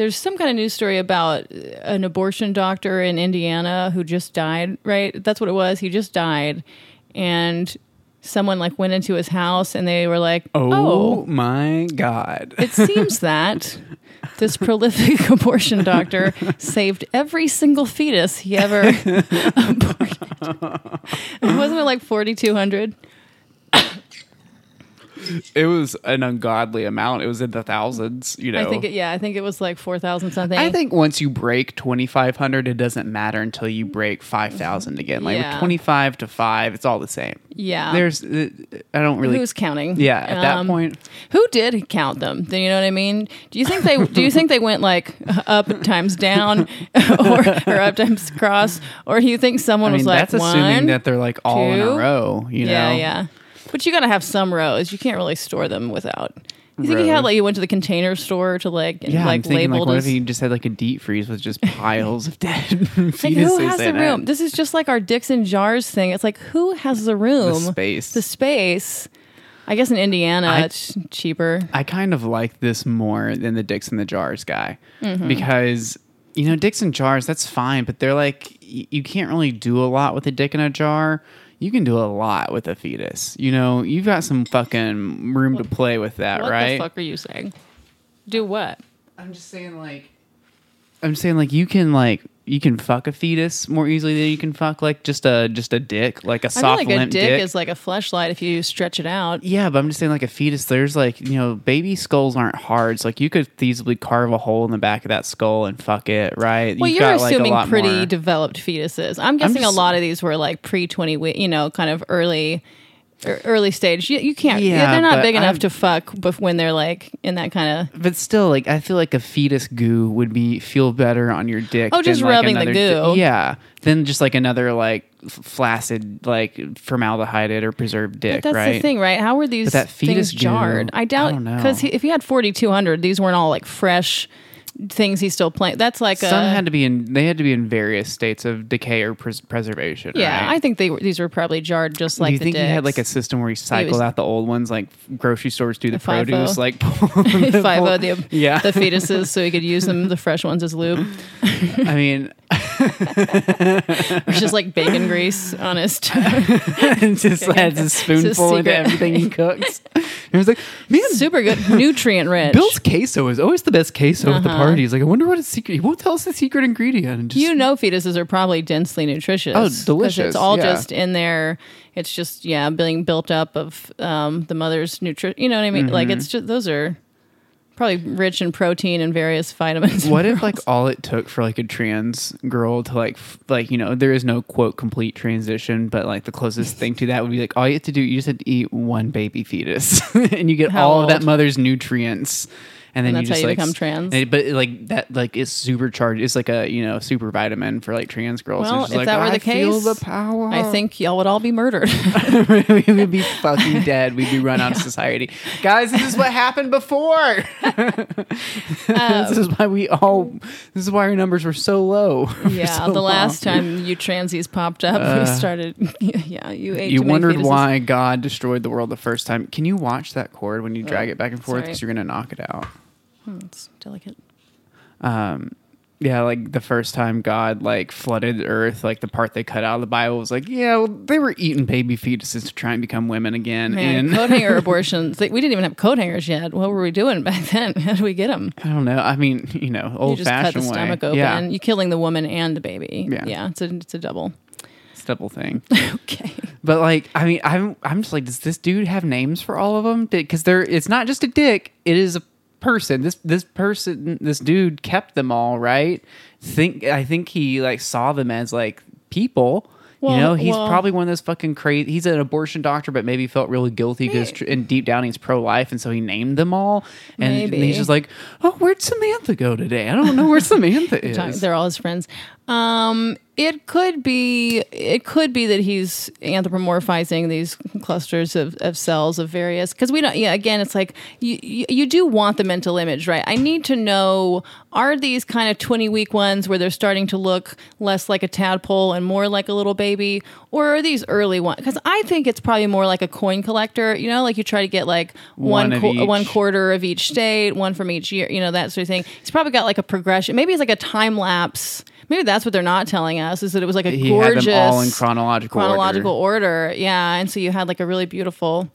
there's some kind of news story about an abortion doctor in Indiana who just died, right? That's what it was. He just died. And someone like went into his house and they were like, Oh, oh my god. it seems that this prolific abortion doctor saved every single fetus he ever aborted. Wasn't it like 4,200? It was an ungodly amount. It was in the thousands, you know. I think, it, yeah, I think it was like 4,000 something. I think once you break 2500 it doesn't matter until you break 5000 again. Like Yeah. 25 to 5 it's all the same. yeah. There's uh, I don't really Who's counting? Yeah, at that Um, point Who did count them? Do you know what I mean? Do you think they do you think they went like up times down or, or up times cross? Or do you think someone I mean was like that's assuming one? that they're like all in a row, you know. yeah, yeah. But you gotta have some rows. You can't really store them without you think he had Rows. like you went to the container store to like Yeah, like I'm thinking like labeled what as if he just had like a deep freeze with just piles of dead fetuses like who has the in it? room? This is just like our dicks and jars thing. It's like who has the room? The space. The space. I guess in Indiana I- it's cheaper. I kind of like this more than the dicks in the jars guy Mm-hmm. because you know dicks in jars that's fine, but they're like y- you can't really do a lot with a dick in a jar. You can do a lot with a fetus. You know, you've got some fucking room to play with that, what right? What the fuck are you saying? Do what? I'm just saying like I'm saying like you can like you can fuck a fetus more easily than you can fuck like just a just a dick, like a I feel soft like a limp dick, dick. is like a fleshlight if you stretch it out. Yeah, but I'm just saying, like a fetus, there's like, you know, baby skulls aren't hard. So, like, you could feasibly carve a hole in the back of that skull and fuck it, right? Well, You've you're got, like, a assuming lot pretty more- developed fetuses. I'm guessing just- a lot of these were like pre 20 week, you know, kind of early. Early stage, you, you can't. Yeah, they're not big enough I'm- to fuck, bef- when they're like in that kind of. But still, like, I feel like a fetus goo would be feel better on your dick. Oh, just like, rubbing the goo. di- yeah, then just like another like flaccid, like formaldehyded or preserved dick, But that's right? the thing, right? How were these that fetus things jarred? goo, I doubt I know. because if he had 4,200, these weren't all like fresh things he's still playing. That's like Some a. had to be in. They had to be in various states of decay or pres- preservation. yeah, right? I think they were, these were probably jarred just like do you the think he had like a system where he cycled was- out the old ones, like grocery stores do the FIFO. produce, like the- five of the yeah. the fetuses so he could use them the fresh ones as lube. I mean, It's just like bacon grease on his just adds a spoonful into everything he cooks. And was like, man, super good, nutrient rich. Bill's queso is always the best queso at the Uh-huh. party. He's like, I wonder what his secret. He won't tell us the secret ingredient. Just, you know, fetuses are probably densely nutritious. Oh, delicious, It's all yeah. just in there. It's just yeah, being built up of um, the mother's nutrition. You know what I mean? Like Mm-hmm. it's just those are probably rich in protein and various vitamins. What if like all it took for like a trans girl to like f- like you know there is no quote complete transition, but like the closest thing to that would be like all you have to do you just have to eat one baby fetus and you get How all of that mother's nutrients. And then And you that's just how you like, become trans? and- but like that, like it's supercharged. It's like a you know super vitamin for like trans girls. Well, if like, that were I the feel case, the power. I think y'all would all be murdered. we would be fucking dead. We'd be run out of society, guys. This is what happened before. this is um, why we all. This is why our numbers were so low. yeah, so the last long. time you transies popped up, we uh, started. Yeah, you ate. You wondered why God destroyed the world the first time. Can you watch that cord when you drag Oh, it back and forth? Because you're gonna knock it out. Hmm, it's delicate. Um, yeah, like the first time God like flooded the earth, like the part they cut out of the Bible was like, yeah, well, they were eating baby fetuses to try and become women again. Man, and coat hanger abortions. They, we didn't even have coat hangers yet. What were we doing back then? How do we get them? I don't know. I mean, you know, You old just cut fashioned the way. stomach open. Yeah, You're killing the woman and the baby. Yeah. yeah it's a it's a double. it's a double thing. Okay. But like, I mean, I'm I'm just like, does this dude have names for all of them? Because they're it's not just a dick; it is a person. This this person, this dude kept them all right. Think I think he like saw them as like people. Well, you know, he's well- probably one of those fucking crazy. He's an abortion doctor, but maybe felt really guilty because tr- and deep down he's pro life, and so he named them all. And, and he's just like, "Oh, where'd Samantha go today? I don't know where Samantha is." They're all his friends. Um, it could be it could be that he's anthropomorphizing these clusters of, of cells of various because we don't yeah again it's like you, you you do want the mental image right? I need to know are these kind of 20 week ones where they're starting to look less like a tadpole and more like a little baby? Or are these early ones because i think it's probably more like a coin collector you know like you try to get like One one qu- one quarter of each state one from each year you know that sort of thing. He's probably got like a progression maybe it's like a time lapse maybe that's what they're not telling us is that it was like a He gorgeous had them all in chronological chronological order. order. Yeah, and so you had like a really beautiful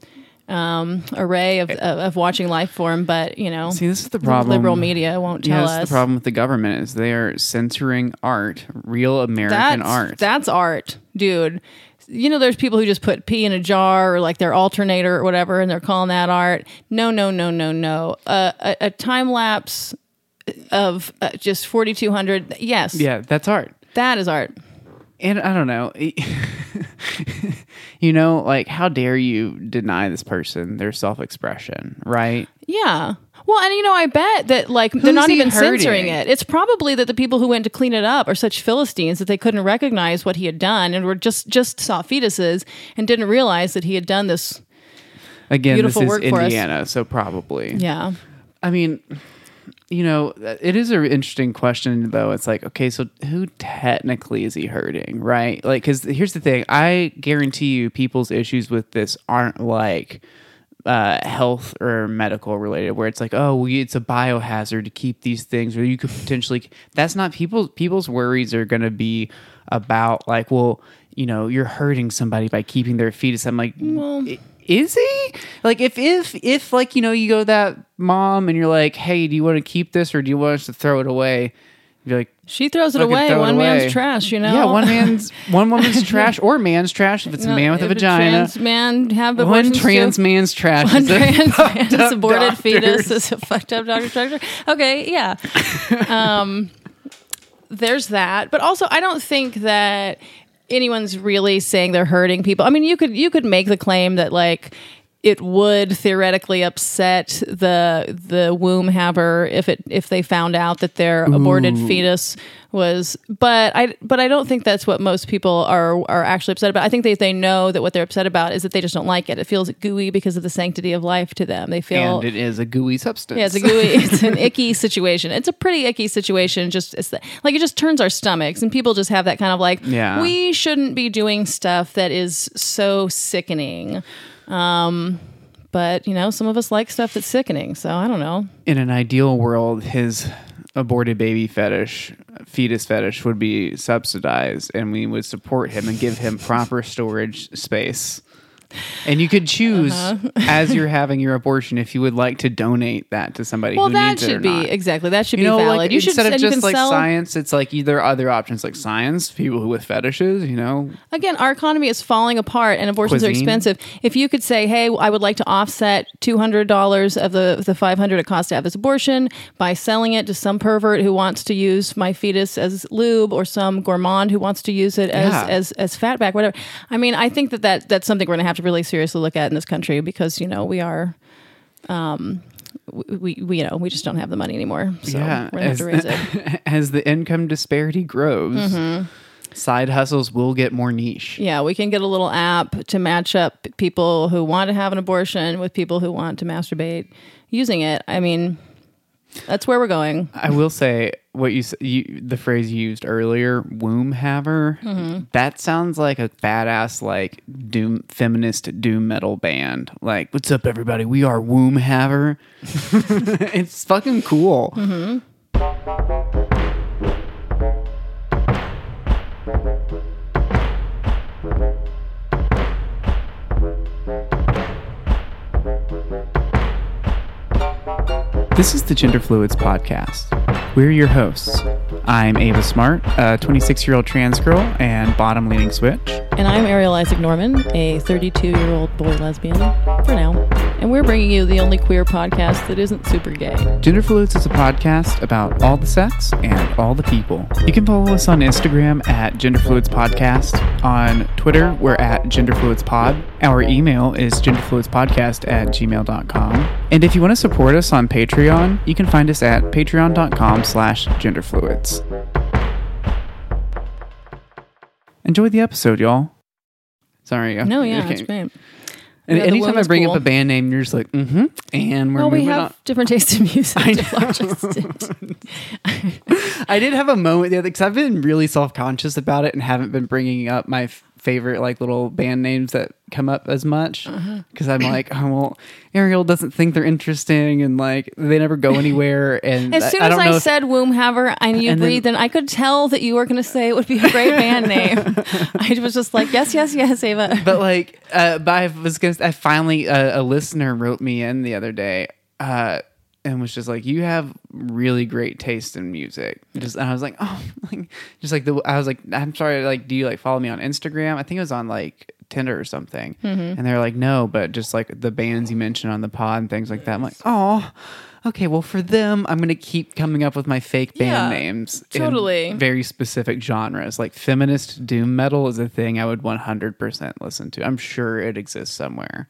um, array of, of, of watching life form, but you know, See, this is the problem. liberal media won't tell Yeah, this is us. the problem with the government is they are censoring art, real American That's art. that's art, dude. You know, there's people who just put pee in a jar or like their alternator or whatever, and they're calling that art. No, no, no, no, no. Uh, a, a time lapse of uh, just 4,200. Yes, yeah, that's art. that is art. And I don't know. you know, like how dare you deny this person their self-expression, right? Yeah. Well, and you know, I bet that like they're not even hurting? censoring it. It's probably that the people who went to clean it up are such philistines that they couldn't recognize what he had done and were just just saw fetuses and didn't realize that he had done this. Again, Beautiful this is work for us. Indiana, so probably. Yeah. I mean, you know, it is an interesting question, though. It's like, okay, so who technically is he hurting, right? Like, because here's the thing I guarantee you, people's issues with this aren't like uh, health or medical related, where it's like, oh, well, it's a biohazard to keep these things, or you could potentially. That's not people's people's worries are going to be about like, well, you know, you're hurting somebody by keeping their fetus. I'm like, "I- is he like if if if like you know you go to that mom and you're like, hey, do you want to keep this or do you want us to throw it away? You're like, She throws it away. throw it One away. man's trash, you know? yeah, one man's one woman's trash or man's trash if it's a man with a vagina. trans man have One trans man's trash. One a trans man's aborted doctor's- fetus is a fucked up doctor structure. Okay, yeah. Um, there's that, but also I don't think that anyone's really saying they're hurting people. I mean, you could you could make the claim that like it would theoretically upset the the womb haver if it if they found out that their aborted fetus was but I but I don't think that's what most people are are actually upset about. I think they they know that what they're upset about is that they just don't like it. It feels gooey because of the sanctity of life to them. They feel and it is a gooey substance. yeah, it's a gooey. It's an icky situation. It's a pretty icky situation. Just it's the, like it just turns our stomachs, and people just have that kind of like, Yeah. we shouldn't be doing stuff that is so sickening. Um, but you know, some of us like stuff that's sickening. So I don't know. in an ideal world, his aborted baby fetish, fetus fetish, would be subsidized, and we would support him and give him proper storage space. And you could choose Uh-huh. as you're having your abortion if you would like to donate that to somebody Well, who that needs it or should be not. exactly that should You be valid. like you should instead of just like sell, science, it's like either other options like science, people who with fetishes, you know, again, our economy is falling apart and abortions are expensive. If you could say, "Hey, I would like to offset two hundred dollars of the the five hundred it costs to have this abortion by selling it to some pervert who wants to use my fetus as lube, or some gourmand who wants to use it as Yeah. as as fatback, whatever." I mean, I think that, that that's something we're going to have to really seriously look at in this country because you know we are. Um, we, we you know we just don't have the money anymore, so yeah, we're gonna have to raise it. as the income disparity grows, side hustles will get more niche. Yeah, we can get a little app to match up people who want to have an abortion with people who want to masturbate using it. I mean, that's where we're going. I will say what you, you the phrase you used earlier, womb haver. Mm-hmm. That sounds like a badass like doom feminist doom metal band. Like, what's up, everybody? We are womb haver. it's fucking cool. Mm-hmm. This is the Gender Fluids Podcast. We're your hosts. I'm Ava Smart, a 26 year old trans girl and bottom leaning switch. And I'm Ariel Isaac Norman, a 32 year old boy lesbian, for now. And we're bringing you the only queer podcast that isn't super gay. Gender Fluids is a podcast about all the sex and all the people. You can follow us on Instagram at Gender Fluids Podcast. On Twitter, we're at Gender Fluids Pod. Our email is genderfluidspodcast at gmail.com. And if you want to support us on Patreon, you can find us at patreon.com slash genderfluids. enjoy the episode, y'all. Sorry. No, yeah, Okay. it's great. And anytime I bring up a band name, you're just like, mm-hmm. And we're Well, we have on. different tastes in music. I to watch us do. I did have a moment the other because I've been really self conscious about it and haven't been bringing up my favorite like little band names that come up as much Uh-huh. because I'm like, oh well, Ariel doesn't think they're interesting and like they never go anywhere. And As soon I, I as I, if- said Wombhaver and you And then- breathed, and I could tell that you were going to say it would be a great band name. I was just like, yes, yes, yes, Ava. but like, uh, but I was gonna. I finally uh, a listener wrote me in the other day. Uh, and was just like, "You have really great taste in music." Just, and I was like, "Oh, like, just like the." I was like, "I'm sorry." Like, do you like follow me on Instagram? I think it was on like Tinder or something. Mm-hmm. And they're like, "No," but just like the bands you mentioned on the pod and things like that. I'm like, "Oh, okay. Well, for them, I'm gonna keep coming up with my fake band Yeah, names, in totally. very specific genres. Like feminist doom metal is a thing I would 100% listen to. I'm sure it exists somewhere."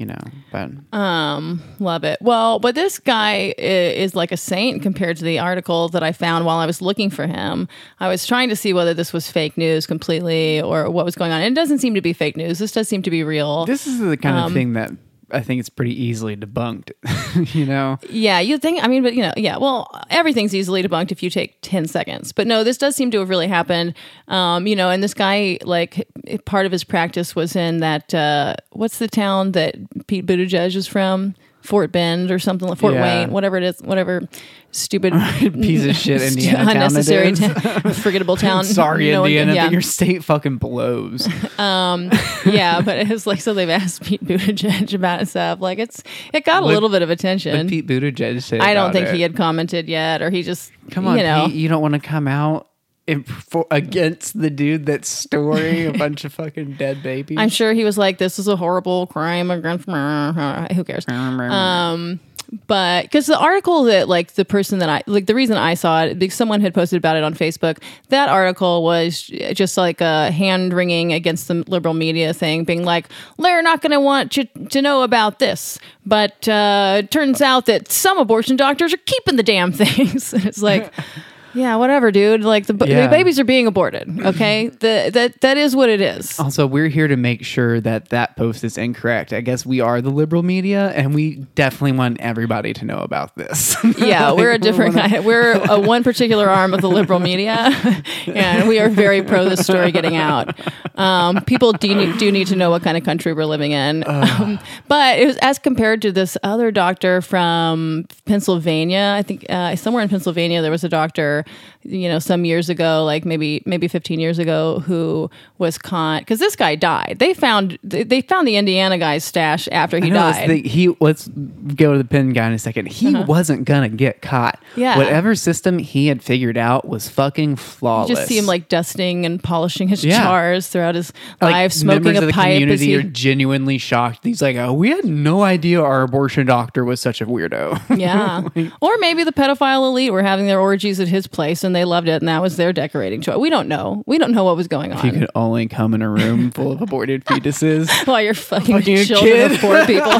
You know, but Um, love it. Well, but this guy is like a saint compared to the article that I found while I was looking for him. I was trying to see whether this was fake news completely or what was going on. And it doesn't seem to be fake news. This does seem to be real. This is the kind Um, of thing that I think it's pretty easily debunked. you know, Yeah, you think, I mean, but you know, yeah, well, everything's easily debunked if you take 10 seconds. But no, this does seem to have really happened. Um, you know, and this guy, like, part of his practice was in that, uh, what's the town that Pete Buttigieg is from? Fort Bend or something like Fort Yeah. Wayne, whatever it is, whatever stupid piece of shit Indiana unnecessary, ta- forgettable town. sorry, No one- Indiana, yeah. your state fucking blows. Um, yeah, but it's like so they've asked Pete Buttigieg about stuff. Like it's it got a What- little bit of attention. Pete Buttigieg say I don't think it? he had commented yet, or he just Come on, you know. Pete, you don't want to come out for, against the dude that's storing a bunch of fucking dead babies. I'm sure he was like, "This is a horrible crime against." Who cares? Um, but because the article that like the person that I like the reason I saw it because someone had posted about it on Facebook. That article was just like a hand wringing against the liberal media thing, being like, "They're not going to want you to know about this." But uh, it turns out that some abortion doctors are keeping the damn things. And it's like. Yeah, whatever, dude. Like the, Yeah. the babies are being aborted. Okay, the, that that is what it is. Also, we're here to make sure that that post is incorrect. I guess we are the liberal media, and we definitely want everybody to know about this. Yeah, we're a Like, different wanna- kind. We're a one particular arm of the liberal media, and we are very pro this story getting out. Um, people do need, do need to know what kind of country we're living in. Um, but it was as compared to this other doctor from Pennsylvania. I think uh, somewhere in Pennsylvania there was a doctor, you know, some years ago, like maybe maybe 15 years ago, who was caught because this guy died. They found they found the Indiana guy's stash after he know, died. the- he let's go to the pin guy in a second. He wasn't gonna get caught. Uh-huh. Yeah. whatever system he had figured out was fucking flawless. You just see him like dusting and polishing his Yeah. jars throughout his Like, life, smoking a of the pipe. Community he, are genuinely shocked. He's like, "Oh, we had no idea our abortion doctor was such a weirdo." yeah, or maybe the pedophile elite were having their orgies at his place and they loved it, and that was their decorating choice. We don't know. We don't know what was going If you could only come in a room full of aborted fetuses. While you're fucking, Fucking a children of poor people.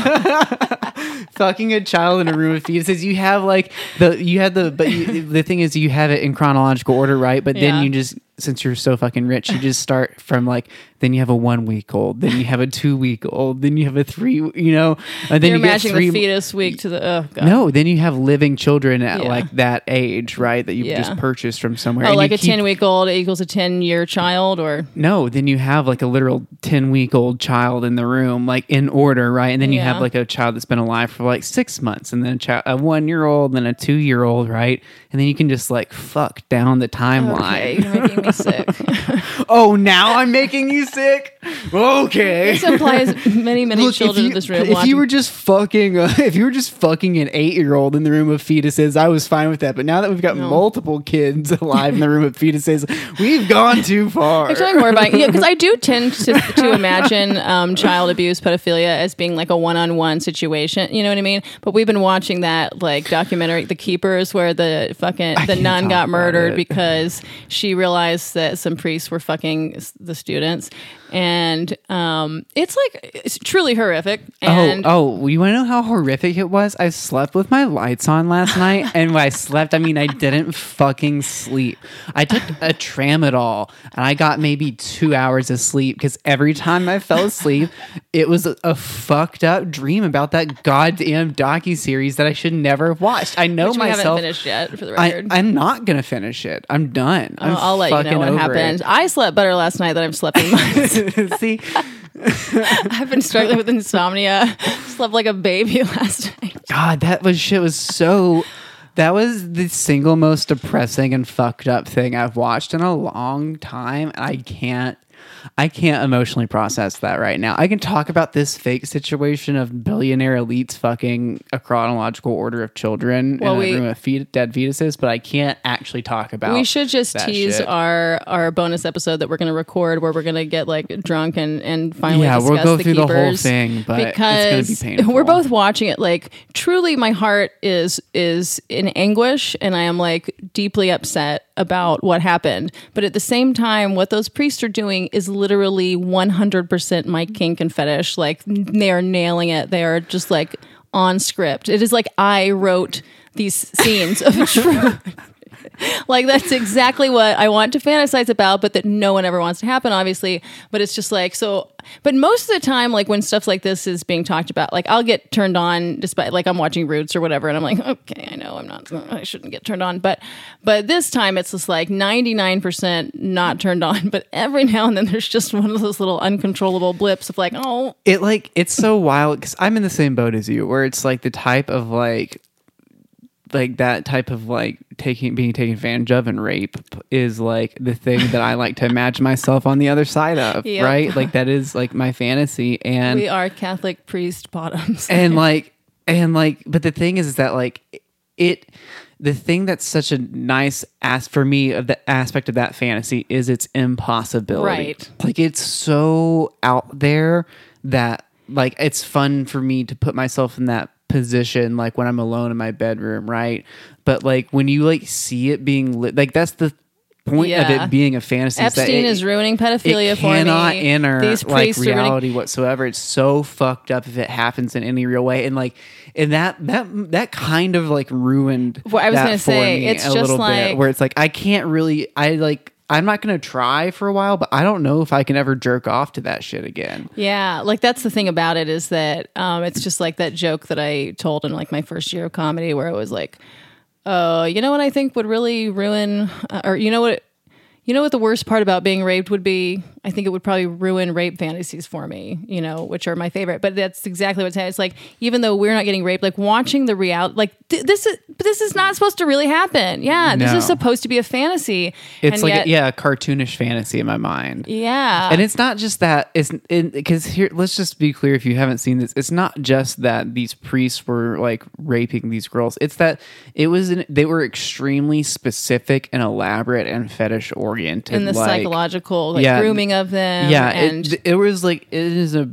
fucking a child in a room of fetuses. You have like the you had the but you, the thing is you have it in chronological order, right? But Yeah. then you just since you're so fucking rich, you just start from like then you have a one week old, then you have a two week old, then you have a three, you know, and then You're you three. the fetus week to the oh god. no, then you have living children at Yeah. like that age, right? That you've Yeah. just purchased from somewhere. Oh, and like a keep- ten week old equals a ten year child, or No, then you have like a literal 10 week old child in the room, like in order, right? And then you have like a child that's been alive for like six months, and then a, child, a one year old, then a two year old, right? And then you can just like fuck down the okay, timeline. making me sick. oh, now I'm making you sick? Okay. this implies many, many Look, children you, in this room. if watching. you were just fucking, uh, if you were just fucking an eight-year-old in the room of fetuses, I was fine with that. But now that we've got No. multiple kids alive in the room of fetuses, we've gone too far. I'm talking more about yeah, because I do tend to, to imagine um, child abuse, pedophilia as being like a one-on-one situation. You know what I mean? But we've been watching that like documentary, The Keepers, where the fucking the nun got murdered because she realized realized that some priests were fucking the students, and um, it's like it's truly horrific. And oh, oh, you want to know how horrific it was? I slept with my lights on last night, and when I slept, I mean, I didn't fucking sleep. I took a tramadol, and I got maybe two hours of sleep because every time I fell asleep, it was a, a fucked up dream about that goddamn docu series that I should never have watched. I know which we haven't myself. finished yet, for the I, record. I'm not gonna finish it. I'm done. I'm I'll, I'll let you fucking know what happened. it. I slept better last night than I've slept in months. See, I've been struggling with insomnia. Slept like a baby last night. God, that was shit was so. That was the single most depressing and fucked up thing I've watched in a long time. I can't, I can't emotionally process that right now. I can talk about this fake situation of billionaire elites fucking a chronological order of children Well, in we- a room of fet- dead fetuses, but I can't actually talk about. It. We should just tease shit. our our bonus episode that we're going to record, where we're going to get like drunk and and finally Yeah, we'll discuss go the through the whole keepers thing, but it's gonna be because painful. we're both watching it. Like truly, my heart is is in anguish, and I am like deeply upset about what happened. But at the same time, what those priests are doing is literally one hundred percent my kink and fetish. Like they are nailing it. They are just like on script. It is like I wrote these scenes of truth. Like that's exactly what I want to fantasize about, but that no one ever wants to happen, obviously. But it's just like so. But most of the time, like when stuff like this is being talked about, like I'll get turned on despite like I'm watching Roots or whatever, and I'm like, okay, I know I'm not, I shouldn't get turned on, but but this time it's just like 99 percent not turned on, but every now and then there's just one of those little uncontrollable blips of like, oh, it like it's so wild because I'm in the same boat as you, where it's like the type of like like that type of like taking being taken advantage of and rape is like the thing that I like to imagine myself on the other side of, Yep. right? Like that is like my fantasy and we are Catholic priest bottoms. and like and like but the thing is, is that like it the thing that's such a nice ask for me of the aspect of that fantasy is its impossibility Right. like it's so out there that like it's fun for me to put myself in that position like when i'm alone in my bedroom right but like when you like see it being lit like that's the point of it being a fantasy is that Epstein it- is ruining pedophilia it for cannot me. enter These like ruining reality whatsoever. It's so fucked up if it happens in any real way, and like, and that that that kind of like ruined. Well, I was gonna say, it's a just little like- bit where it's like I can't really. I like. I'm not gonna try for a while, but I don't know if I can ever jerk off to that shit again. Yeah, like that's the thing about it is that um, it's just like that joke that I told in like my first year of comedy where it was like, oh, you know what I think would really ruin, uh, or you know what, you know what the worst part about being raped would be? I think it would probably ruin rape fantasies for me, you know, which are my favorite. But that's exactly what's happening. It's like even though we're not getting raped, like watching the reality, like th- this is this is not supposed to really happen. Yeah, this is supposed to be a fantasy. It's And like yet- a, yeah, a cartoonish fantasy in my mind. yeah, and it's not just that it's because here let's just be clear if you haven't seen this it's not just that these priests were like raping these girls it's that it was an, they were extremely specific and elaborate and fetish oriented and the like, psychological like, yeah, grooming of them. yeah and it, it was like it is a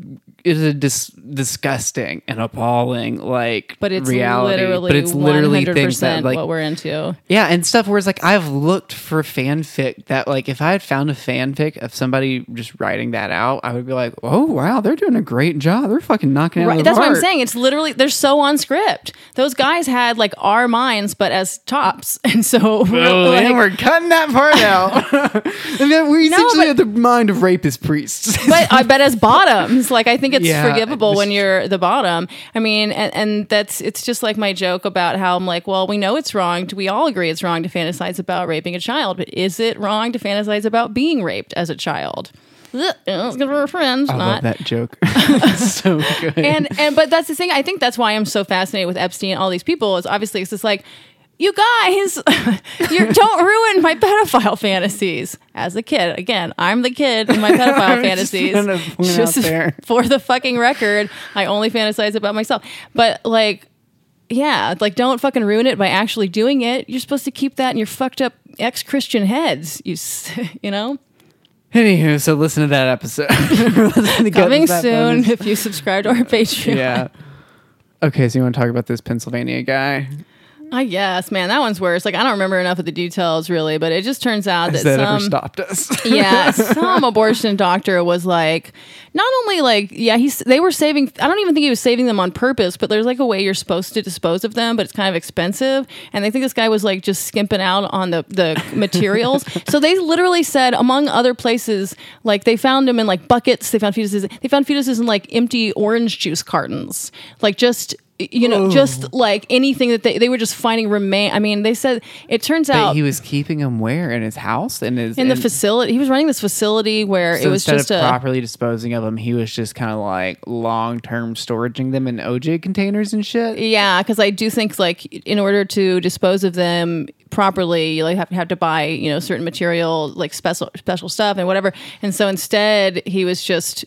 is a dis- disgusting and appalling like but it's reality literally but it's literally things 100% that like what we're into. yeah, and stuff where it's like I've looked for fanfic that like if I had found a fanfic of somebody just writing that out, I would be like, oh wow, they're doing a great job. They're fucking knocking it Right, the that's what I'm saying. It's literally they're so on script. Those guys had like our minds, but as tops, and so we're, Oh, like- and we're cutting that part out. and then we No, essentially but- have the mind of rapist priests. but uh, I bet as bottoms, like I think it's Yeah, forgivable when you're the bottom. I mean, and, and that's it's just like my joke about how I'm like, well, we know it's wrong. Do we all agree it's wrong to fantasize about raping a child? But is it wrong to fantasize about being raped as a child? It's good for friends. I not love that joke. It's so good. and and but that's the thing. I think that's why I'm so fascinated with Epstein and all these people. Is obviously it's just like. You guys, you don't ruin my pedophile fantasies. As a kid, again, I'm the kid in my pedophile Just fantasies. there. for the fucking record, I only fantasize about myself. But like, yeah, like don't fucking ruin it by actually doing it. You're supposed to keep that in your fucked up ex Christian heads. You, you know. Anywho, so listen to that episode. To Coming that soon bonus. if you subscribe to our Patreon. Yeah. Okay, so you want to talk about this Pennsylvania guy? I guess, man, that one's worse. Like I don't remember enough of the details really, but it just turns out that that some stopped us? yeah, some abortion doctor was like, not only like, yeah, he's they were saving. I don't even think he was saving them on purpose, but there's like a way you're supposed to dispose of them, but it's kind of expensive. And they think this guy was like just skimping out on the the materials. so they literally said, among other places, like they found him in like buckets. They found fetuses. They found fetuses in like empty orange juice cartons, like just. You know, just like anything that they, they were just finding remain. I mean, they said it turns out he was keeping them where in his house in his in the facility. He was running this facility where So it was instead just of a properly disposing of them, he was just kind of like long term storing them in OJ containers and shit. Yeah, because I do think like in order to dispose of them properly, you like have, have to buy you know certain material like special special stuff and whatever. And so instead, he was just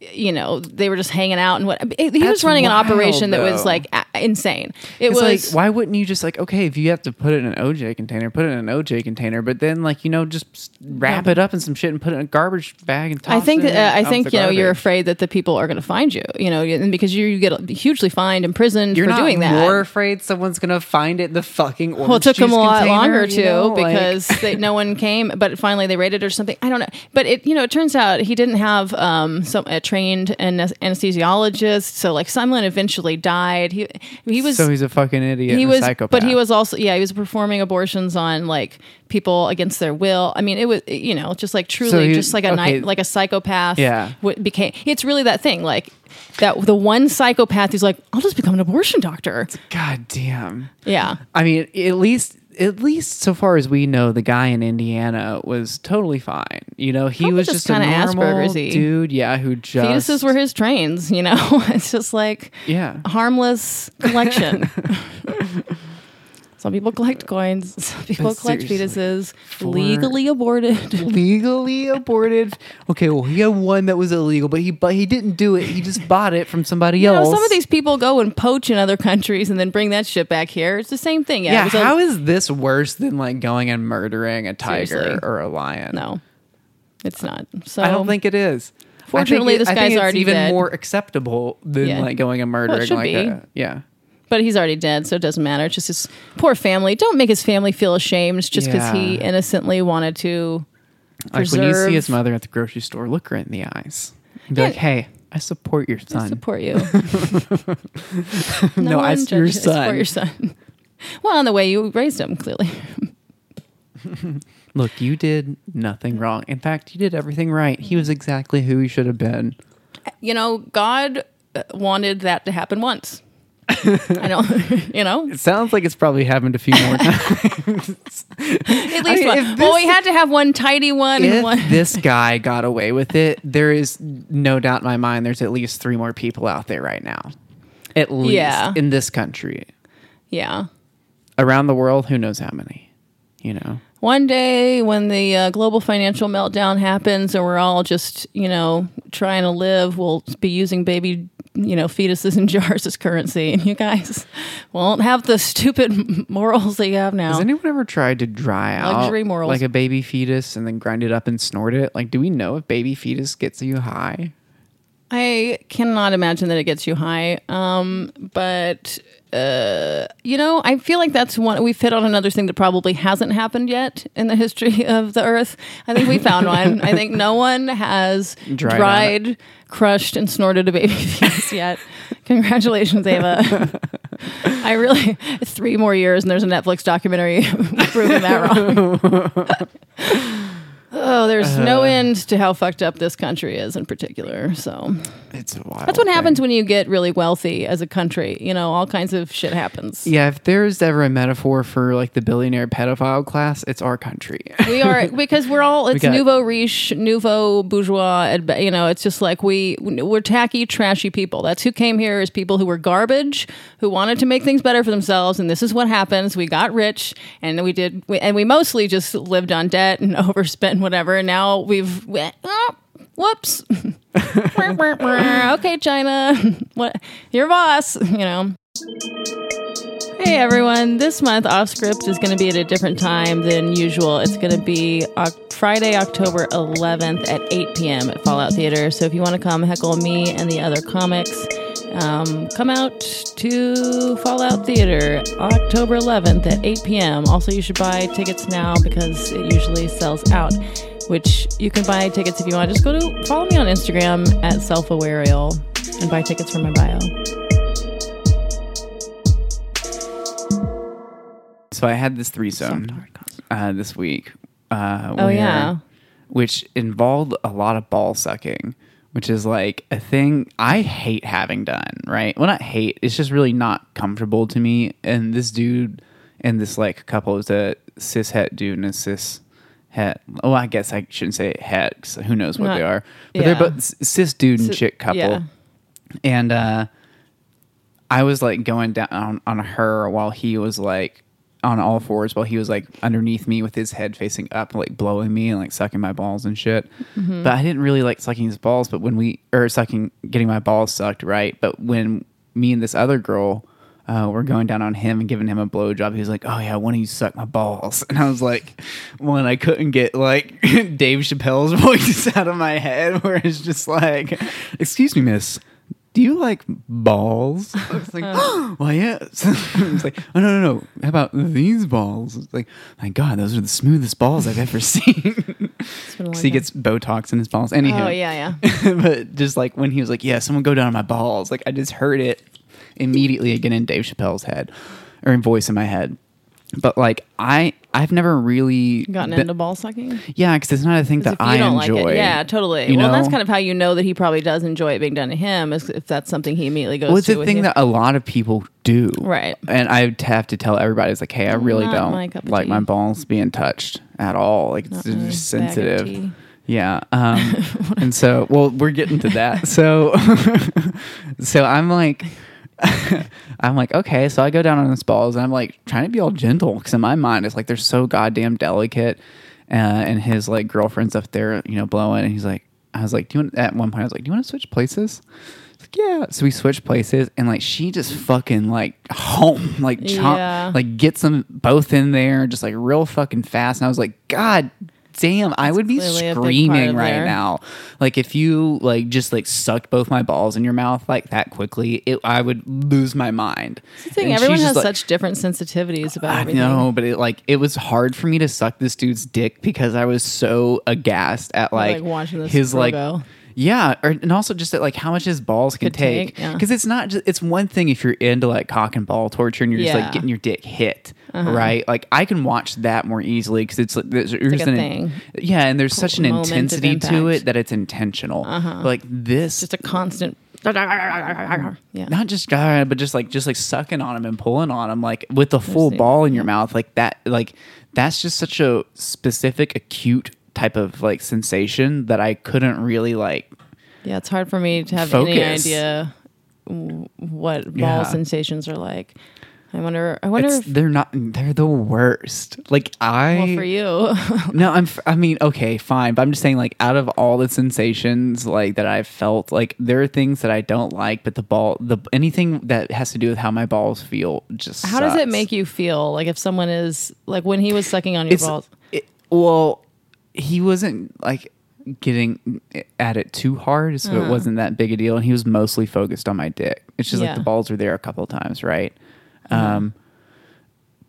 you know they were just hanging out and what he was That's running an wild, operation that was like a- insane. It was like, why wouldn't you just like, okay, if you have to put it in an OJ container, put it in an OJ container, but then like, you know, just wrap it up in some shit and put it in a garbage bag and toss it. I think it uh, I think you know you're afraid that the people are going to find you, you know, and because you, you get hugely fined, imprisoned You're for not doing that. more afraid someone's gonna find it in the fucking Well, it took them a lot longer you too know? Like- because they, no one came. But finally, they raided or something. I don't know. But it, you know, it turns out he didn't have um, some a trained an- anesthesiologist. So like someone eventually died. He he was so he's a fucking idiot. he was, psychopath. but he was also yeah he was performing abortions on like people against their will. I mean, it was you know just like truly he- just like a okay. night like a psychopath. Yeah. what became it's really that thing like. That the one psychopath who's like, I'll just become an abortion doctor. God damn. Yeah, I mean, at least at least so far as we know, the guy in Indiana was totally fine. You know, he Probably was just just, a kinda normal Asperger's-y. dude. Yeah, who just fetuses were his trains. You know, it's just like Yeah. harmless collection. Some people collect uh, coins. Some people collect fetuses legally aborted. legally aborted. Okay, well, he had one that was illegal, but he but he didn't do it. He just bought it from somebody You know, else. some of these people go and poach in other countries and then bring that shit back here. It's the same thing. Yeah. yeah, it a- how is this worse than like going and murdering a tiger Seriously. or a lion? no, it's not. So I don't think it is. Fortunately, I think this I guy's think it's already even dead. more acceptable than Yeah. like going and murdering should like be. a yeah. But he's already dead, so it doesn't matter. It's just his poor family. Don't make his family feel ashamed just because he innocently wanted to Like when you see his mother at the grocery store, look her in the eyes. And be Yeah. like, hey, I support your son. support you. no, I one your judges- support son. your son. Well, on the way you raised him, clearly. Look, you did nothing wrong. In fact, you did everything right. He was exactly who he should have been. You know, God uh, wanted that to happen once. I don't, you know, It sounds like it's probably happened a few more times. at least mean, one. if well, we had to have one tidy one and one. this guy got away with it, there is no doubt in my mind there's at least three more people out there right now. At least Yeah. in this country. Yeah. Around the world, who knows how many? You know? One day when the uh, global financial meltdown happens and we're all just, you know, trying to live, we'll be using baby, you know, fetuses in jars as currency. And you guys won't have the stupid morals that you have now. Has anyone ever tried to dry out Luxury morals. like a baby fetus and then grind it up and snort it? Like, do we know if baby fetus gets you high? I cannot imagine that it gets you high. Um, but uh, you know, I feel like that's one we've hit on another thing that probably hasn't happened yet in the history of the Earth. I think we found one. I think no one has Dried dried, crushed, and snorted a baby fetus yet. Congratulations, Ava. I really three more years and there's a Netflix documentary proving that wrong. Oh, there's no uh-huh. end to how fucked up this country is in particular. So It's a wild. that's what happens when you get really wealthy as a country. You know, all kinds of shit happens. Yeah, if there's ever a metaphor for like the billionaire pedophile class, it's our country. We are because we're all it's got- nouveau riche, nouveau bourgeois. and, You know, it's just like we we're tacky, trashy people. That's who came here is people who were garbage, who wanted to make things better for themselves, and this is what happens. We got rich, and we did, we, and we mostly just lived on debt and overspent whatever. And now we've. we- oh, Whoops. okay, China. What your boss, you know. Hey everyone, this month off script is going to be at a different time than usual. It's going to be Friday, October 11th at 8 p.m. at Fallout Theater. So if you want to come heckle me and the other comics, Um, come out to Fallout Theater October 11th at 8 p.m. Also, you should buy tickets now because it usually sells out. Which you can buy tickets if you want. Just go to follow me on Instagram at selfawareal and buy tickets from my bio. So I had this threesome uh, this week. Uh, Oh, where- yeah. which involved a lot of ball sucking, which is like a thing I hate having done. Right? Well, not hate. It's just really not comfortable to me. And this dude and this like couple is a cis het dude and a cis het. Oh, I guess I shouldn't say het 'cause who knows what Not- they are. But yeah. they're both cis dude and Si- chick couple yeah. and uh I was like going down on, on her while he was like on all fours while he was like underneath me with his head facing up like blowing me and like sucking my balls and shit Mm-hmm. but I didn't really like sucking his balls but when we or sucking getting my balls sucked right but when me and this other girl uh, were going down on him and giving him a blowjob. He was like, "Oh yeah, why don't you suck my balls?" And I was like, "One, I couldn't get like Dave Chappelle's voice out of my head, where it's just like, excuse me, miss." Do you like balls? I was like, well, yes. it's like, oh no, no, no. How about these balls? It's like, my God, those are the smoothest balls I've ever seen. It's been a long So he gets Botox in his balls. Anyhow, Oh yeah, yeah. but just like when he was like, "Yeah, someone go down on my balls," like I just heard it immediately again in Dave Chappelle's head or in voice in my head. But like I, I've never really Gotten been- into ball sucking. yeah, because it's not a thing that I don't enjoy. like it, yeah, totally. You well, know? that's kind of how you know that he probably does enjoy it being done to him, is if that's something he immediately goes well, it's a thing you. that a lot of people do, Right. And I have to tell everybody, it's like, hey, I really Not don't my like my balls being touched at all. Like it's Not my just sensitive. Yeah. Um, and so, well, we're getting to that. So, so I'm like, I'm like, okay. So I go down on his balls and I'm like trying to be all gentle because in my mind it's like they're so goddamn delicate. Uh, and his like girlfriend's up there, you know, blowing. And he's like, I was like, do you want, at one point I was like, do you want to switch places? Like, yeah. So we switched places and like she just fucking like home, like chomp, Yeah. like gets them both in there just like real fucking fast. And I was like, God damn, I would be clearly a big part screaming right there. now. Like if you like just like sucked both my balls in your mouth like that quickly, it, I would lose my mind. The thing, everyone has like- such different sensitivities about I everything. know, but it like it was hard for me to suck this dude's dick because I was so aghast at like, like, watching this his girl like. Yeah, or, and also just at like how much his balls can Could take, take yeah. because it's not just it's one thing if you're into like cock and ball torture and you're just. Uh-huh. like getting your dick hit. Right, like I can watch that more easily because it's like there's, there's like a an- thing. yeah, and there's such an intensity to it that it's intentional. But, Like this, Just a constant. Yeah. not just God, but just like just like sucking on him and pulling on him, like with the full ball in your mouth, like that. Like that's just such a specific, acute type of like sensation that I couldn't really like. Yeah, it's hard for me to have any idea what ball Yeah. sensations are like. I wonder. I wonder It's, if. they're not. They're the worst. Like I. Well, for you, No, I'm. I mean, okay, fine, but I'm just saying, like, out of all the sensations like that I've felt, like, there are things that I don't like, but the ball, the anything that has to do with how my balls feel, just how does it make you feel? Like if someone is like when he was sucking on your It's balls. it, well, he wasn't like getting at it too hard, so it mm. wasn't that big a deal, and he was mostly focused on my dick. It's just Yeah. like the balls were there a couple of times, right? Mm-hmm. Um,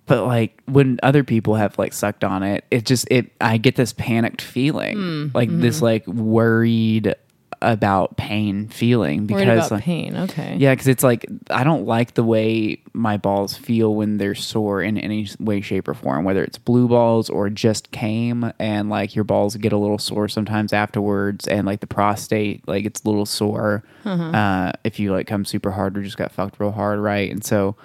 but like when other people have like sucked on it, it just it I get this panicked feeling, mm, like this mm-hmm. like worried about pain feeling because like, pain. Okay. yeah, because it's like I don't like the way my balls feel when they're sore in any way, shape, or form. Whether it's blue balls or just came, and like your balls get a little sore sometimes afterwards, and like the prostate, like it's a little sore uh, if you like come super hard or just got fucked real hard, right? And so.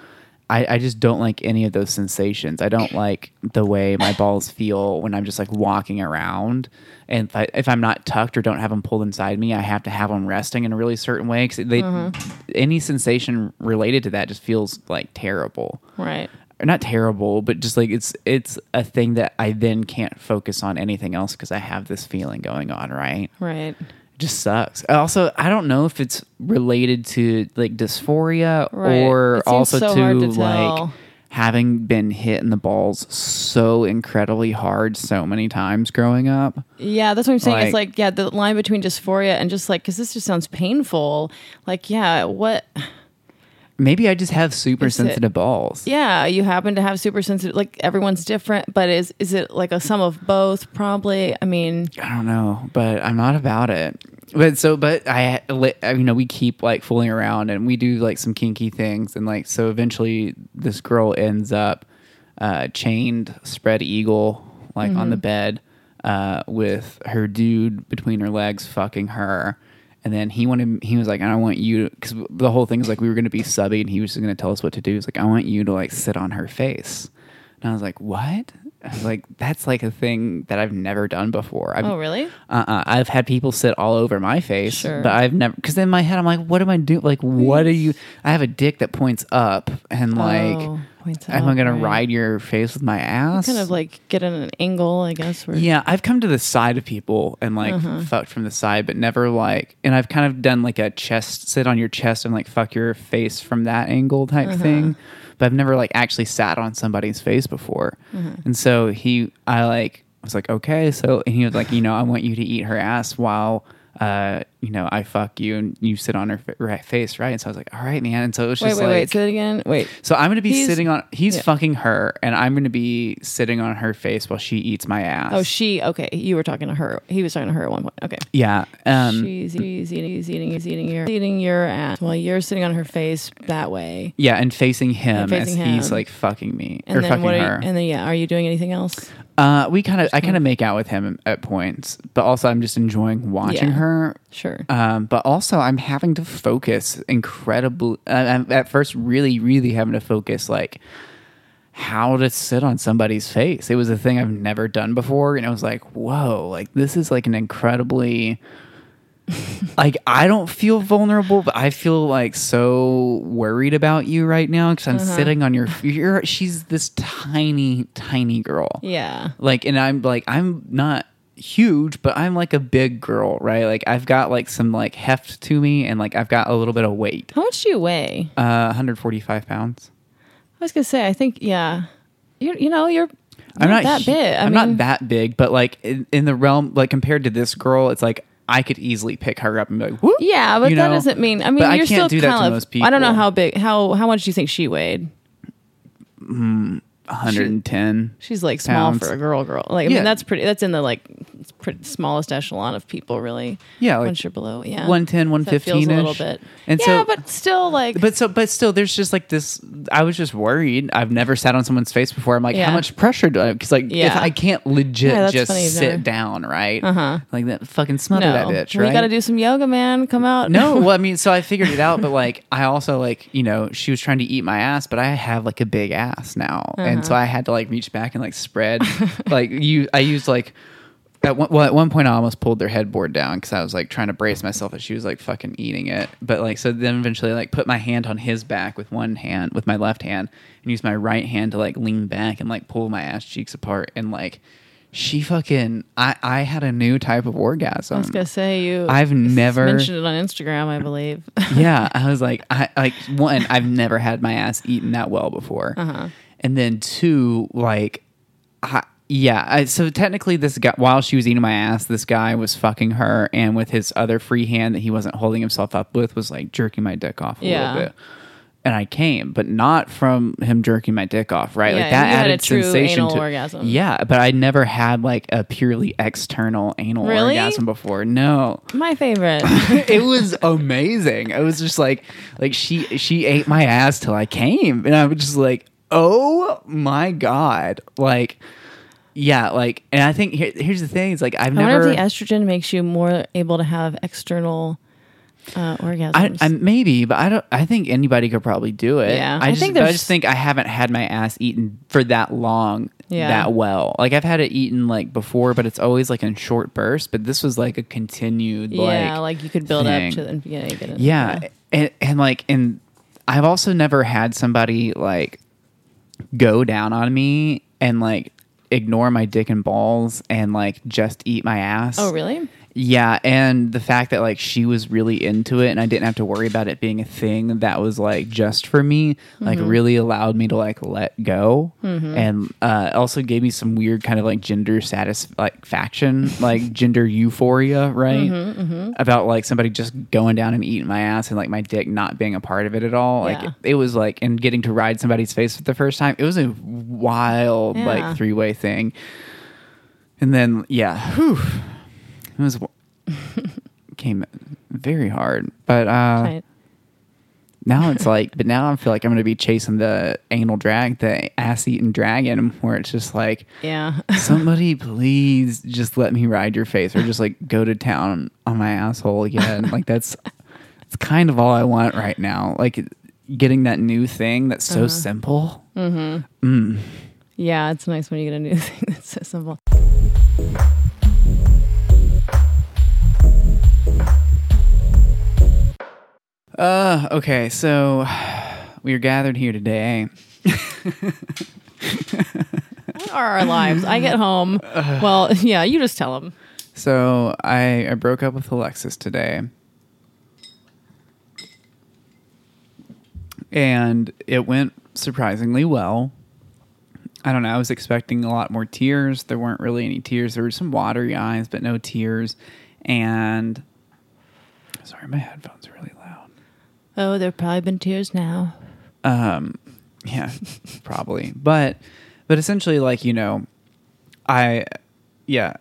I, I just don't like any of those sensations. I don't like the way my balls feel when I'm just like walking around. And if, I, if I'm not tucked or don't have them pulled inside me, I have to have them resting in a really certain way. Because they, mm-hmm. any sensation related to that just feels like terrible. Right. Or not terrible, but just like it's it's a thing that I then can't focus on anything else because I have this feeling going on. Right. Right. Just sucks. Also, I don't know if it's related to like dysphoria Right. or also so to, to like having been hit in the balls so incredibly hard so many times growing up. Yeah, that's what I'm saying. it's Like- like, yeah, the line between dysphoria and just like, because this just sounds painful. Like, yeah, what? Maybe I just have super Is it- sensitive balls. Yeah, you happen to have super sensitive. Like, everyone's different, but is is it like a sum of both? Probably. I mean, I don't know, but I'm not about it. But so, but I, I- you know, we keep like fooling around and we do like some kinky things, and like so, eventually, this girl ends up uh, chained, spread eagle, like on the bed, uh, with her dude between her legs, fucking her. And then he wanted, he was like, I want you, because the whole thing is like we were going to be subbing, and he was just going to tell us what to do. He's like, I want you to like sit on her face. And I was like, what? I was like, that's like a thing that I've never done before. I've, oh really? uh-uh. I've had people sit all over my face, Sure. but I've never because in my head I'm like, what am I doing? Like, what are you? I have a dick that points up, and like, Oh, points am I up, gonna ride your face with my ass? Kind of like get in an angle, I guess. Where, Yeah, I've come to the side of people and like Uh-huh. fucked from the side, but never like, and I've kind of done like a chest sit on your chest and like fuck your face from that angle type Uh-huh. thing. But I've never like actually sat on somebody's face before. Uh-huh. And so he, I like, was like, okay. So, and he was like, you know, I want you to eat her ass while, uh, you know, I fuck you and you sit on her fa- right face, right? And so I was like, all right, man. And so it was Wait, just wait, like, wait. Say again. Wait. so I'm gonna be He's- sitting on. He's yeah. fucking her, and I'm gonna be sitting on her face while she eats my ass. Oh, she. Okay, you were talking to her. He was talking to her at one point. Okay. yeah. Um, she's, she's eating, he's eating, he's eating your, eating your ass while you're sitting on her face that way. yeah, and facing him And facing as he's like fucking me And or then fucking what? Are her. and then yeah, are you doing anything else? Uh, we kind of, I kind of make out with him at points, but also I'm just enjoying watching Yeah. her. Sure. Um, but also I'm having to focus incredibly. Uh, I'm at first really, really having to focus like how to sit on somebody's face. It was a thing I've never done before, and I was like, whoa, like this is like an incredibly. like I don't feel vulnerable, but I feel like so worried about you right now because I'm Uh-huh. sitting on your. You're she's this tiny, tiny girl yeah. like and i'm like i'm not huge but i'm like a big girl right like i've got like some like heft to me and like i've got a little bit of weight How much do you weigh? uh 145 pounds I was gonna say. I think yeah. You you know you're. i'm not that big. I i'm mean, not that big but like in, in the realm like compared to this girl it's like i could easily pick her up and be like Whoop, Yeah, but you that know? doesn't mean. I mean, But I you're can't still do that to kind of. most I don't know how big. How how much do you think she weighed? Hmm. 110 She's like small Pounds. for a girl. Girl. Like I Yeah. mean, that's pretty. That's in the like pretty smallest echelon of people, really. Yeah, like once you're below. Yeah, 110 So that feels 115 a little bit. And yeah, so- but still, like. but so but still there's just like this i was just worried i've never sat on someone's face before i'm like Yeah. how much pressure do i because like if Yeah. i can't legit just funny sit never- down right Uh-huh. like that fucking smother no, that bitch right? we got to do some yoga, man. Come out. no well i mean so i figured it out but like i also like you know she was trying to eat my ass but i have like a big ass now and so Uh-huh. i had to like reach back and like spread like you i used like at one, well, at one point, I almost pulled their headboard down because I was like trying to brace myself as she was like fucking eating it. But like, so then eventually, like, put my hand on his back with one hand, with my left hand, and use my right hand to like lean back and like pull my ass cheeks apart. And like, she fucking, I, I had a new type of orgasm. I was gonna say you. I've never- mentioned it on Instagram, I believe. yeah, I was like, I like one, I've never had my ass eaten that well before, Uh-huh. And then two, like, I, yeah. I, so technically, this guy, while she was eating my ass, this guy was fucking her, and with his other free hand that he wasn't holding himself up with, was like jerking my dick off a Yeah. little bit. And I came, but not from him jerking my dick off, right? Yeah, like that you had a added sensation to orgasm. Yeah, but I never had like a purely external anal Really? orgasm before. No, My favorite. it was amazing. It was just like like she she ate my ass till I came, and I was just like, oh my god, like yeah, like, and I think here, here's the thing: it's like I've I never. wonder if the estrogen makes you more able to have external uh, orgasms. I maybe, but I don't. I think anybody could probably do it. Yeah, I I just, think I just think I haven't had my ass eaten for that long, Yeah. that well. Like I've had it eaten like before, but it's always like in short bursts. But this was like a continued, yeah, like like, you could build thing. up to the beginning. It, yeah, And, and like and i've also never had somebody like go down on me and like ignore my dick and balls and like just eat my ass Oh, really? Yeah, and the fact that like she was really into it and I didn't have to worry about it being a thing that was like just for me, like Mm-hmm. really allowed me to like let go, and uh, also gave me some weird kind of like gender satisfaction, like gender euphoria, right? Mm-hmm, About like somebody just going down and eating my ass and like my dick not being a part of it at all. Like Yeah. it was like and getting to ride somebody's face for the first time. It was a wild Yeah. like three way thing. And then yeah, whew, it was came very hard. But uh Right. now it's like but now I feel like I'm gonna be chasing the anal drag, the ass eating dragon where it's just like Yeah. somebody please just let me ride your face or just like go to town on my asshole again. like that's it's kind of all I want right now. Like getting that new thing that's so uh-huh. simple. Mm-hmm. Mm. Yeah, it's nice when you get a new thing that's so simple. Uh, okay, so we are gathered here today. What are our lives? I get home. Well, yeah, you just tell them. So I, I broke up with Alexis today. And it went surprisingly well. I don't know. I was expecting a lot more tears. There weren't really any tears. There were some watery eyes, but no tears. And sorry, my headphones are really loud. Oh, there have probably been tears now. Um, yeah, probably. But, but essentially, like you know, I, yeah,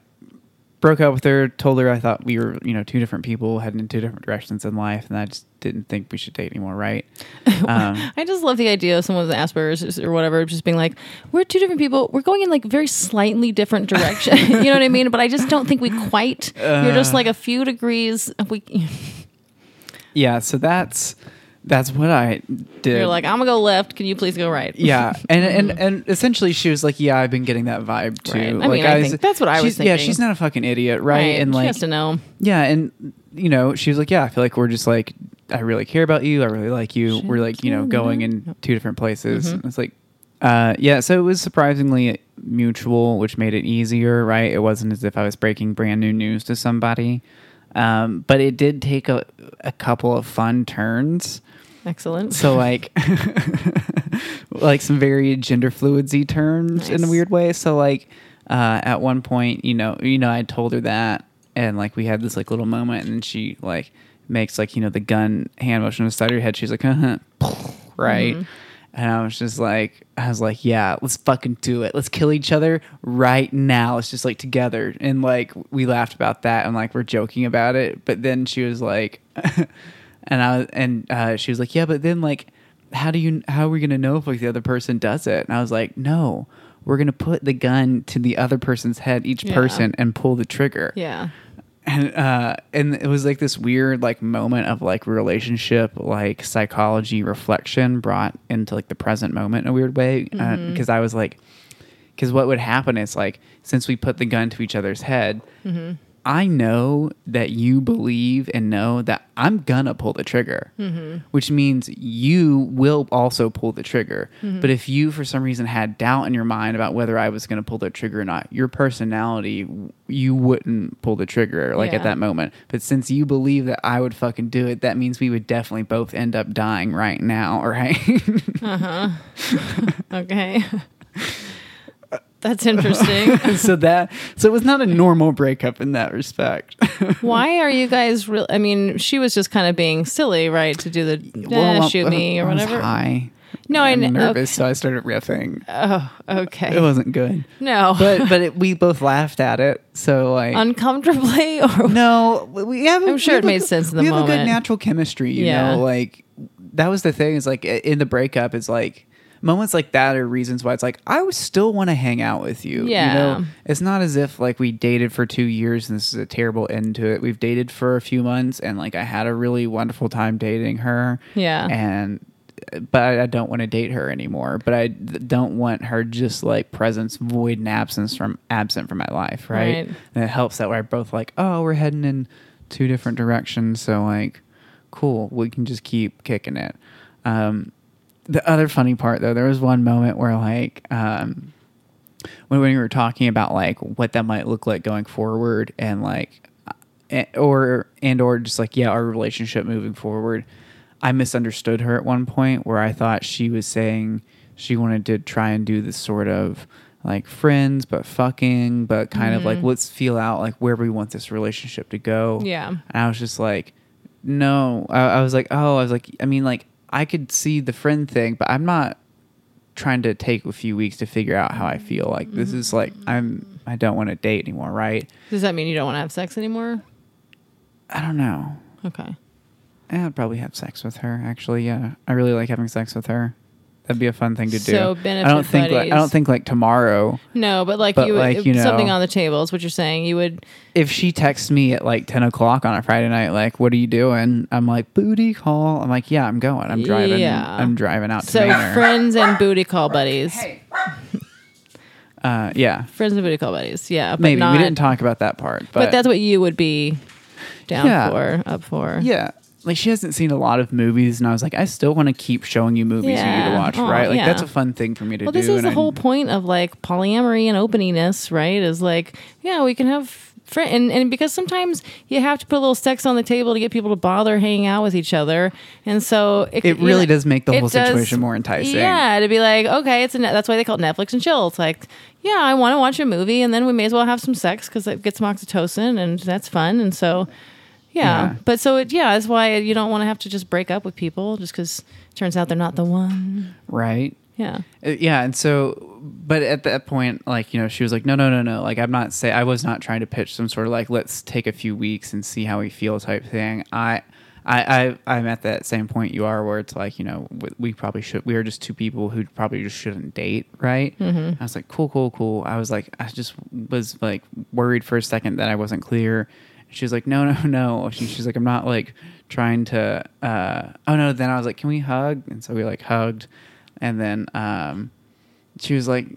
broke up with her. Told her I thought we were, you know, two different people heading in two different directions in life, and I just didn't think we should date anymore. Right? Um, I just love the idea of someone with Asperger's or whatever just being like, we're two different people. We're going in like very slightly different direction. you know what I mean? But I just don't think we quite. you're just like a few degrees. We. yeah. So that's that's what I did. You're like, I'm gonna go left. Can you please go right? yeah, and and and essentially, she was like, "Yeah, I've been getting that vibe too." Right. I Like, mean, I was- think that's what I was she's- Yeah, she's not a fucking idiot, right? And she like, has to know. Yeah, and you know, she was like, "Yeah, I feel like we're just like, I really care about you. I really like you. We're like, you know, going in two different places." Mm-hmm. It's like, uh, yeah. So it was surprisingly mutual, which made it easier, right? It wasn't as if I was breaking brand new news to somebody, um, but it did take a a couple of fun turns. Excellent. So like, like some very gender fluidsy turns in a weird way. So like, uh, at one point, you know, you know, I told her that, and like we had this like little moment, and she like makes like you know the gun hand motion inside her head. She's like, uh huh, right. And I was just like, I was like, yeah, let's fucking do it. Let's kill each other right now. Let's just like together. And like, we laughed about that and like, we're joking about it. But then she was like, and I was, and uh, she was like, yeah, but then like, how do you, how are we going to know if like the other person does it? And I was like, no, we're going to put the gun to the other person's head, each Yeah. person, and pull the trigger yeah. And uh and it was like this weird like moment of like relationship like psychology reflection brought into like the present moment in a weird way uh, mm-hmm. because i was like because what would happen is like since we put the gun to each other's head mm-hmm. I know that you believe and know that i'm gonna pull the trigger which means you will also pull the trigger but if you for some reason had doubt in your mind about whether i was gonna pull the trigger or not your personality you wouldn't pull the trigger like Yeah. at that moment but since you believe that i would fucking do it that means we would definitely both end up dying right now right uh huh. Okay. That's interesting. so that so it was not a normal breakup in that respect Why are you guys real? I mean, she was just kind of being silly, right? To do the eh, Well, shoot me or I was whatever. high. No, I I'm kn- nervous, so I started riffing. Oh, okay. It wasn't good, no, but but it, we both laughed at it. So like, uncomfortably or no, we have. a- I'm sure have it a made good- sense in the we have a good natural chemistry. You Yeah. know, like that was the thing. Is like in the breakup, it's like moments like that are reasons why it's like I still want to hang out with you. Yeah. you know, it's not as if like we dated for two years and this is a terrible end to it. We've dated for a few months and like I had a really wonderful time dating her. Yeah. and but I don't want to date her anymore. But I don't want her just like presence void and absence from absent from my life, right? Right. And it helps that we're both like, oh, we're heading in two different directions, so like, cool, we can just keep kicking it. Um, the other funny part though, there was one moment where like, um, when we were talking about like what that might look like going forward, and like, or and or just like yeah, our relationship moving forward. I misunderstood her at one point where I thought she was saying she wanted to try and do this sort of like friends but fucking but kind of like let's feel out like where we want this relationship to go. Yeah. And I was just like, no. I, I was like, oh, I was like, I mean, like, I could see the friend thing, but I'm not trying to take a few weeks to figure out how I feel. Like, this is like, mm-hmm. I'm, I don't want to date anymore, right? Does that mean you don't want to have sex anymore? I don't know. Okay. I'd probably have sex with her. Actually, yeah, I really like having sex with her. That'd be a fun thing to do. So benefit I don't think like I don't think like tomorrow. No, but like But, you would like, you something on the table is what you're saying. You would If she texts me at like ten o'clock on a Friday night, like, "What are you doing?" I'm like, "Booty call." I'm like, "Yeah, I'm going. I'm driving. Yeah. I'm driving out to so Manor." friends and booty call buddies. uh, yeah, Friends and booty call buddies. Yeah, but maybe not, we didn't talk about that part, but, But that's what you would be down Yeah. for, up for. yeah. Like she hasn't seen a lot of movies, and I was like, I still want to keep showing you movies for you need to watch, Aw, right? Like yeah. that's a fun thing for me to Well, do. this is the I- whole point of like polyamory and openiness, right? Is like, yeah, we can have friend, and, and because sometimes you have to put a little sex on the table to get people to bother hanging out with each other, and so It you really does make the it whole does- situation more enticing. Yeah, to be like, okay, it's a, net- that's why they call it Netflix and chill. It's like, yeah, I want to watch a movie, and then we may as well have some sex because it gets some oxytocin, and that's fun, and so. Yeah. Yeah. but so it yeah, that's why you don't want to have to just break up with people just because turns out they're not the one. right? Yeah. Uh, yeah and so but at that point like you know she was like no no no no like i'm not say i was not trying to pitch some sort of like let's take a few weeks and see how we feel type thing i I, I I'm at that same point you are where it's like you know we, we probably should we are just two people who probably just shouldn't date right Mm-hmm. I was like cool cool cool I was like I just was like worried for a second that I wasn't clear she was like no no no. She, she's like I'm not like trying to uh oh no. Then I was like can we hug? And so we like hugged. And then um she was like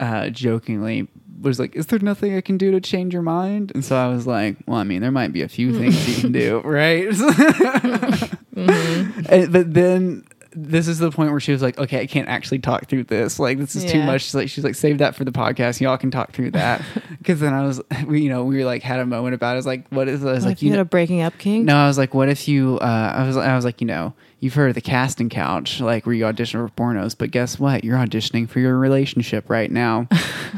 uh jokingly was like is there nothing i can do to change your mind? And so i was like well i mean there might be a few things you can do right? And- but then this is the point where she was like okay i can't actually talk through this like this is too much she's like she's like save that for the podcast y'all can talk through that because then i was we you know we like had a moment about it. i was like what is i was Like, like you had know, a breaking up king. no, I was like, what if you? Uh, I was, I was like, you know, you've heard of the casting couch, like where you audition for pornos, but guess what? You're auditioning for your relationship right now.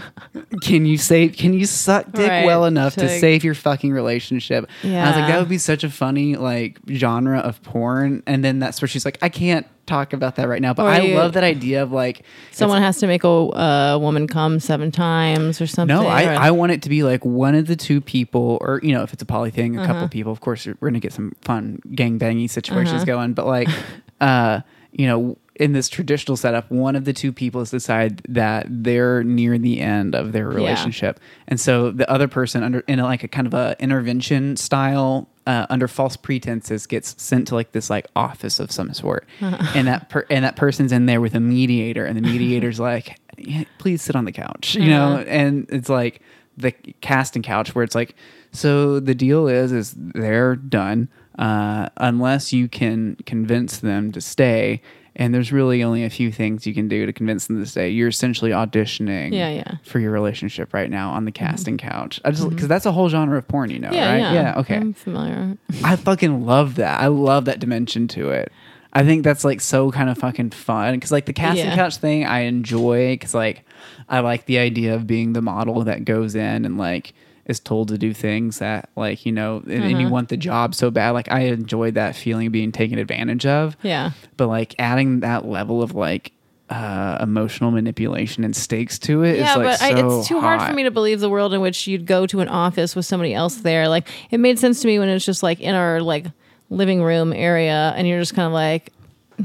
can you save? Can you suck dick Right, well enough to save your fucking relationship? And I was like, that would be such a funny like genre of porn. And then that's where she's like, I can't talk about that right now, but Or I you- love that idea of like Someone has to make a uh, woman come seven times or something. No, I, or- I want it to be like one of the two people, or you know, if it's a poly thing, a Uh-huh. couple people. Of course, we're gonna get some fun gang bangy situations Uh-huh. going. But like, uh, you know, in this traditional setup, one of the two people has decided that they're near the end of their relationship, and so the other person, under in a, like a kind of a intervention style. Uh, under false pretenses, gets sent to like this like office of some sort, and that per- and that person's in there with a mediator, and the mediator's like, "Yeah, "Please sit on the couch," you know, Uh-huh. and it's like the casting couch where it's like so the deal is is they're done uh, unless you can convince them to stay and there's really only a few things you can do to convince them to stay you're essentially auditioning Yeah, yeah. for your relationship right now on the mm-hmm. casting couch i just mm-hmm. because that's a whole genre of porn you know yeah, right yeah, yeah okay I'm familiar. I fucking love that. I love that dimension to it. I think that's like so kind of fucking fun because like the casting Yeah. couch thing I enjoy because like I like the idea of being the model that goes in and like is told to do things that like you know and, and you Uh-huh. want the job so bad like I enjoyed that feeling of being taken advantage of Yeah. but like adding that level of like uh emotional manipulation and stakes to it yeah, like but I, it's too hard for me to believe the world in which you'd go to an office with somebody else there. Like it made sense to me when it's just like in our like living room area, and you're just kind of like,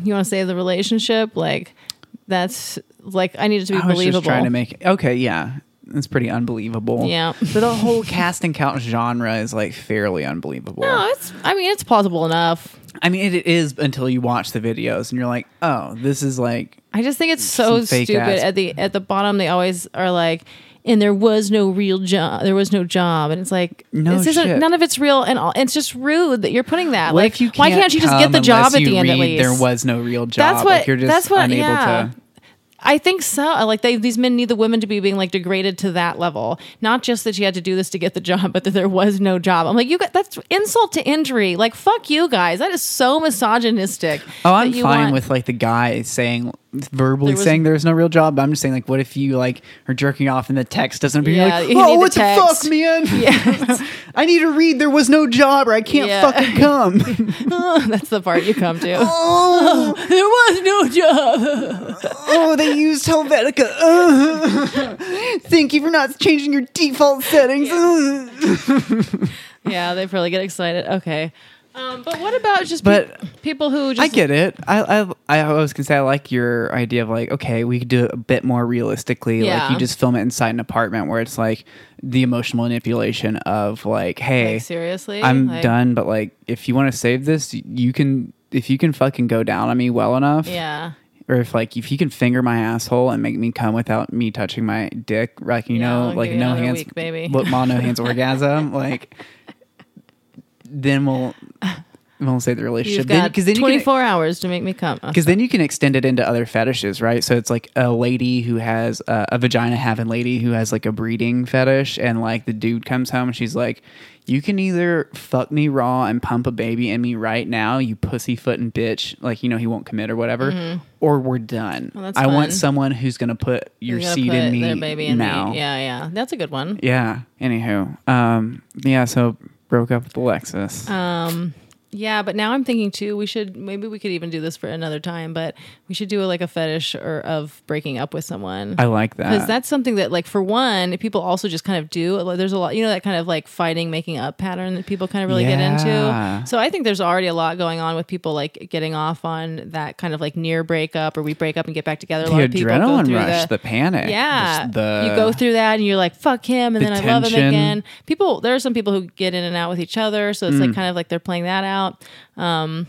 you want to save the relationship. Like that's like I need it to be I was believable. just trying to make okay, yeah, it's pretty unbelievable. Yeah. but the whole casting couch genre is like fairly unbelievable. no, it's. I mean, it's plausible enough. I mean, it, it is until you watch the videos and you're like, oh, this is like I just think it's so stupid. ass- At the at the bottom, they always are like, and there was no real job. There was no job, and it's like, No this isn't, shit. none of it's real, and all, it's just rude that you're putting that. what like, you why can't you just get the job at the end at least? There was no real job. That's what. Like you're just that's what. unable yeah. to. I think so. Like they, these men need the women to be being like degraded to that level. Not just that she had to do this to get the job, but that there was no job. I'm like, you got that's insult to injury. Like, fuck you guys. That is so misogynistic. Oh, I'm fine want- with like the guy saying verbally There was- saying there's no real job. But I'm just saying like, what if you like are jerking off and the text doesn't appear? Yeah, like, oh, what the, text." fuck, man? Yes. I need to read. There was no job, or I can't Yeah. fucking come. Oh, that's the part you come to. oh, there was no job. oh, they used Helvetica. Thank you for not changing your default settings. Yeah, they probably get excited. Okay. Um, but what about just But- peop- people who just I get it. I, I I was gonna say I like your idea of like okay we could do it a bit more realistically. Yeah. Like you just film it inside an apartment where it's like the emotional manipulation of like hey like, seriously? I'm Like, done, but like if you want to save this, you can if you can fucking go down on me well enough. Yeah. Or if like if you can finger my asshole and make me come without me touching my dick, like you Yeah, know, like no hands, week, baby. no hands orgasm, like then we'll we'll say the relationship because then, can 24 hours to make me come. because then you can extend it into other fetishes, right? So it's like a lady who has uh, a vagina having lady who has like a breeding fetish, and like the dude comes home and she's like, "You can either fuck me raw and pump a baby in me right now, you pussyfooting bitch, like you know he won't commit or whatever, or we're done. Mm-hmm. Well, I want someone who's gonna put your gonna seed put in me baby in now. Me. Yeah, yeah. That's a good one. Yeah. Anywho, um, yeah. So broke up with Alexis. Um, yeah, but now I'm thinking too. We should maybe we could even do this for another time, but we should do like a fetish or of breaking up with someone. I like that. because that's something that like for one people also just kind of do there's a lot you know that kind of like fighting making up pattern that people kind of really get into so i think there's already a lot going on with people like getting off on that kind of like near breakup or we break up and get back together a the lot of people go adrenaline rush, the, the panic. yeah, the you go through that and you're like, "Fuck him," and The then I love him again. People, there are some people who get in and out with each other, so it's Mm. like kind of like they're playing that out. Um,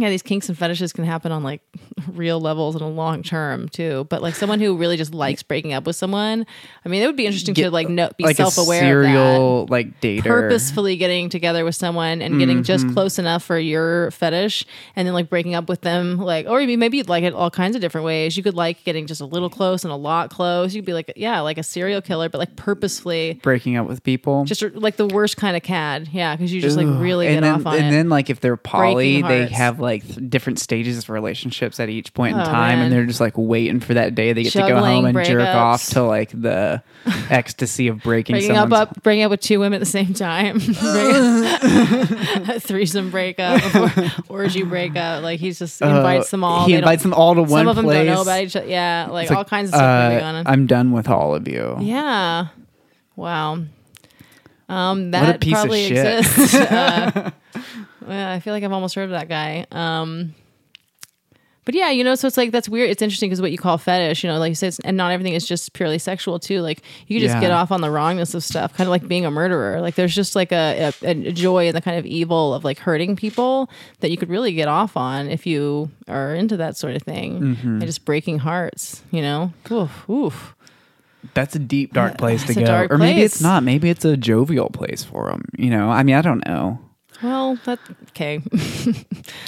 yeah, these kinks and fetishes can happen on like real levels and a long term too. But like someone who really just likes breaking up with someone, I mean, it would be interesting to like know, be like self a aware of that like dater. purposefully getting together with someone and getting just Mm-hmm. close enough for your fetish and then like breaking up with them like or maybe maybe you'd like it all kinds of different ways you could like getting just a little close and a lot close you'd be like yeah like a serial killer but like purposefully breaking up with people. just like the worst kind of cad yeah because you just like really and get then, off on and it And then like if they're poly, they have like th- different stages of relationships at each point in Oh, time, man. and they're just like waiting for that day they get to go Juggling home and jerk breakups. off to like the ecstasy of breaking, breaking up, someone's up breaking up with two women at the same time a threesome breakup or orgy breakup like he's just Uh, invites them all He They don't- invites them all to one some of them place. don't know about each other yeah like, It's like, all kinds of stuff uh, going on I'm done with all of you. Yeah. Wow. Um, What a that piece of probably shit. exists. uh, yeah, I feel like I've almost heard of that guy. Um, but yeah, you know, so it's like that's weird. It's interesting because what you call fetish, you know, like you said, and not everything is just purely sexual too. Like you just Yeah. get off on the wrongness of stuff, kind of like being a murderer. Like there's just like a, a, a joy in the kind of evil of like hurting people that you could really get off on if you are into that sort of thing Mm-hmm. and just breaking hearts. You know, oof, oof. That's a deep, dark place to go. Or maybe place. it's not. Maybe it's a jovial place for them. You know, I mean, I don't know. Well, that okay.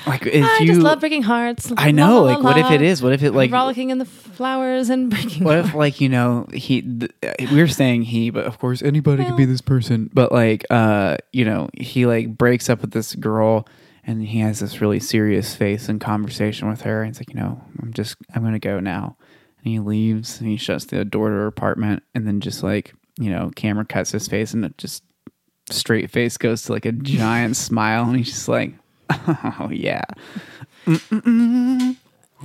Like if I you, just love breaking hearts. I know. La, la, like, la, what if it is? What if it like? frolicking in the flowers and breaking? What if like you know he? Th- we're saying he, but of course anybody could be this person. But like, uh, you know, he like breaks up with this girl, and he has this really serious face and conversation with her. And it's like, you know, I'm just, I'm gonna go now. And he leaves, and he shuts the door to her apartment, and then just like, you know, camera cuts his face, and it just straight face goes to like a giant smile, and he's just like, oh yeah.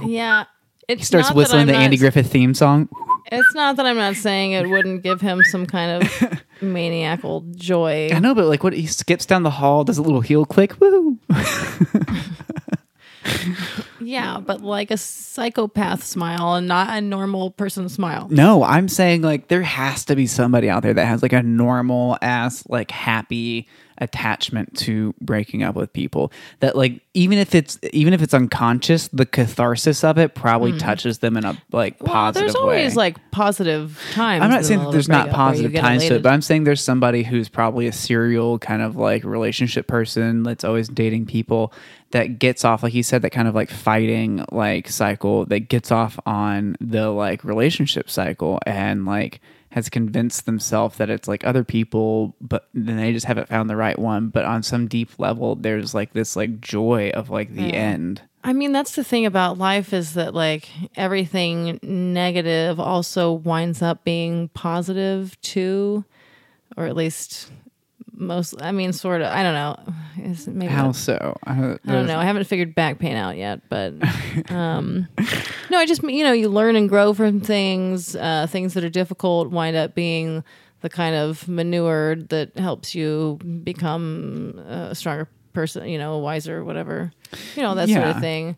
yeah. It's He starts not whistling the not- Andy Griffith theme song. It's not that I'm not saying it wouldn't give him some kind of maniacal joy. I know, but like, what he skips down the hall, does a little heel click, woo. Yeah, but like a psychopath smile and not a normal person smile. No, I'm saying like there has to be somebody out there that has like a normal ass, like happy, attachment to breaking up with people that like even if it's even if it's unconscious the catharsis of it probably mm-hmm. touches them in a like. Well, positive there's always way like positive times. I'm not saying that there's not breakup where you positive times to it, but I'm saying there's somebody who's probably a serial kind of like relationship person that's always dating people that gets off, like you said, that kind of like fighting like cycle that gets off on the like relationship cycle and like has convinced themselves that it's like other people, but then they just haven't found the right one. But on some deep level, there's like this like joy of like the end. I mean, that's the thing about life is that like everything negative also winds up being positive too, or at least most. I mean, sort of. I don't know. Is maybe How not- so? I, I don't know. I haven't figured back pain out yet, but um, no, I just you know you learn and grow from things. Uh, things that are difficult wind up being the kind of manure that helps you become a stronger person. You know, wiser, whatever. You know that sort of thing.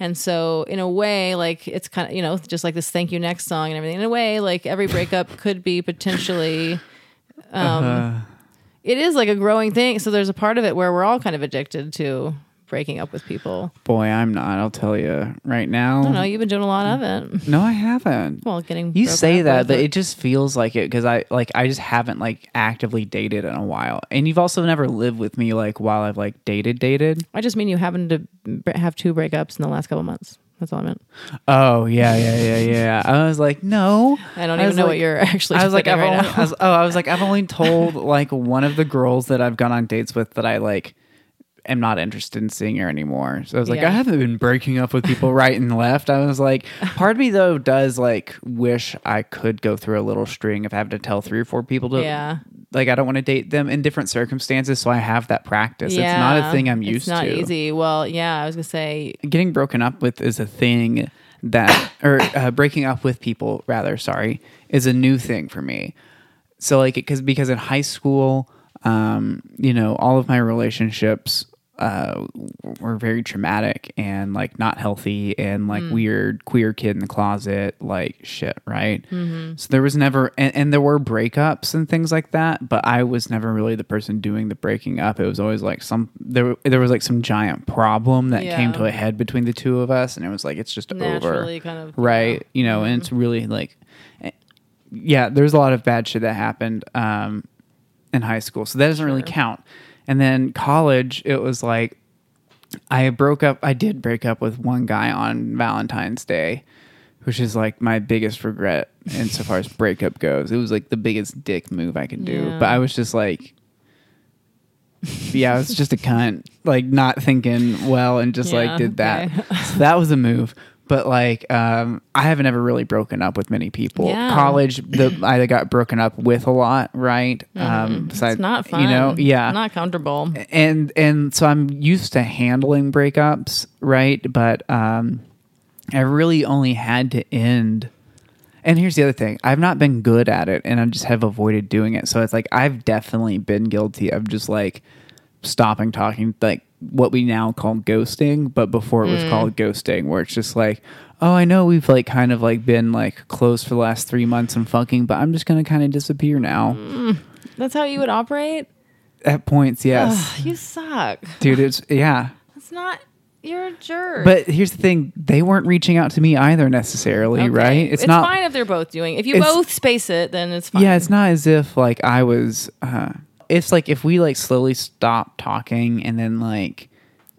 And so, in a way, like it's kind of you know just like this "Thank You Next" song and everything. In a way, like every breakup could be potentially Uh, it is like a growing thing. So there's a part of it where we're all kind of addicted to breaking up with people. boy, I'm not. I'll tell you right now. I don't know. You've been doing a lot of it. No, I haven't. Well, getting You say that, but or- it just feels like it because I like I just haven't like actively dated in a while, and you've also never lived with me like while I've like dated dated. I just mean you happened to have two breakups in the last couple months. That's all I meant. Oh yeah, yeah, yeah, yeah. I was like, no, I don't I even know like- what you're actually. I was like, I've right only. I was, oh, I was like, I've only told like one of the girls that I've gone on dates with that I like am not interested in seeing her anymore. So I was like, Yeah. I haven't been breaking up with people right and left. I was like, part of me though does like wish I could go through a little string of having to tell three or four people to Yeah. Like I don't want to date them in different circumstances, so I have that practice. It's not a thing I'm used to. It's not to. easy. Well, yeah, I was gonna say. Getting broken up with is a thing that, or uh, breaking up with people, rather, sorry, is a new thing for me. So like, because because in high school, um, you know, all of my relationships uh, were very traumatic and like not healthy and like weird queer kid in the closet like shit right? So there was never and, and there were breakups and things like that but i was never really the person doing the breaking up. It was always like some there, there was like some giant problem that came to a head between the two of us and it was like it's just over. Naturally kind of- right? you know and it's really like eh, yeah there's a lot of bad shit that happened um in high school. So that doesn't really count and then college it was like i broke up i did break up with one guy on valentine's day which is like my biggest regret insofar as breakup goes it was like the biggest dick move i could do Yeah. but i was just like yeah, I was just a cunt, like not thinking well, and just Yeah, like did that. okay. so that was a move. But like, um, I haven't ever really broken up with many people. Yeah. College, the I got broken up with a lot, right? Um, besides- Mm-hmm. It's not fun. You know, yeah, Not comfortable. and and so I'm used to handling breakups, right? But um, I really only had to end. And here's the other thing: I've not been good at it, and I just have avoided doing it. So it's like I've definitely been guilty of just like stopping talking, like what we now call ghosting, but before it was Mm. called ghosting, where it's just like, oh, I know we've like kind of like been like close for the last three months and fucking, but I'm just gonna kind of disappear now. That's how you would operate. At points, yes, Ugh, you suck. dude. It's yeah. That's not. You're a jerk. But here's the thing: they weren't reaching out to me either necessarily, Okay. right? It's, not. fine if they're both doing. If you both space it, then it's fine. Yeah, it's not as if like I was. Uh, it's like if we like slowly stop talking and then like,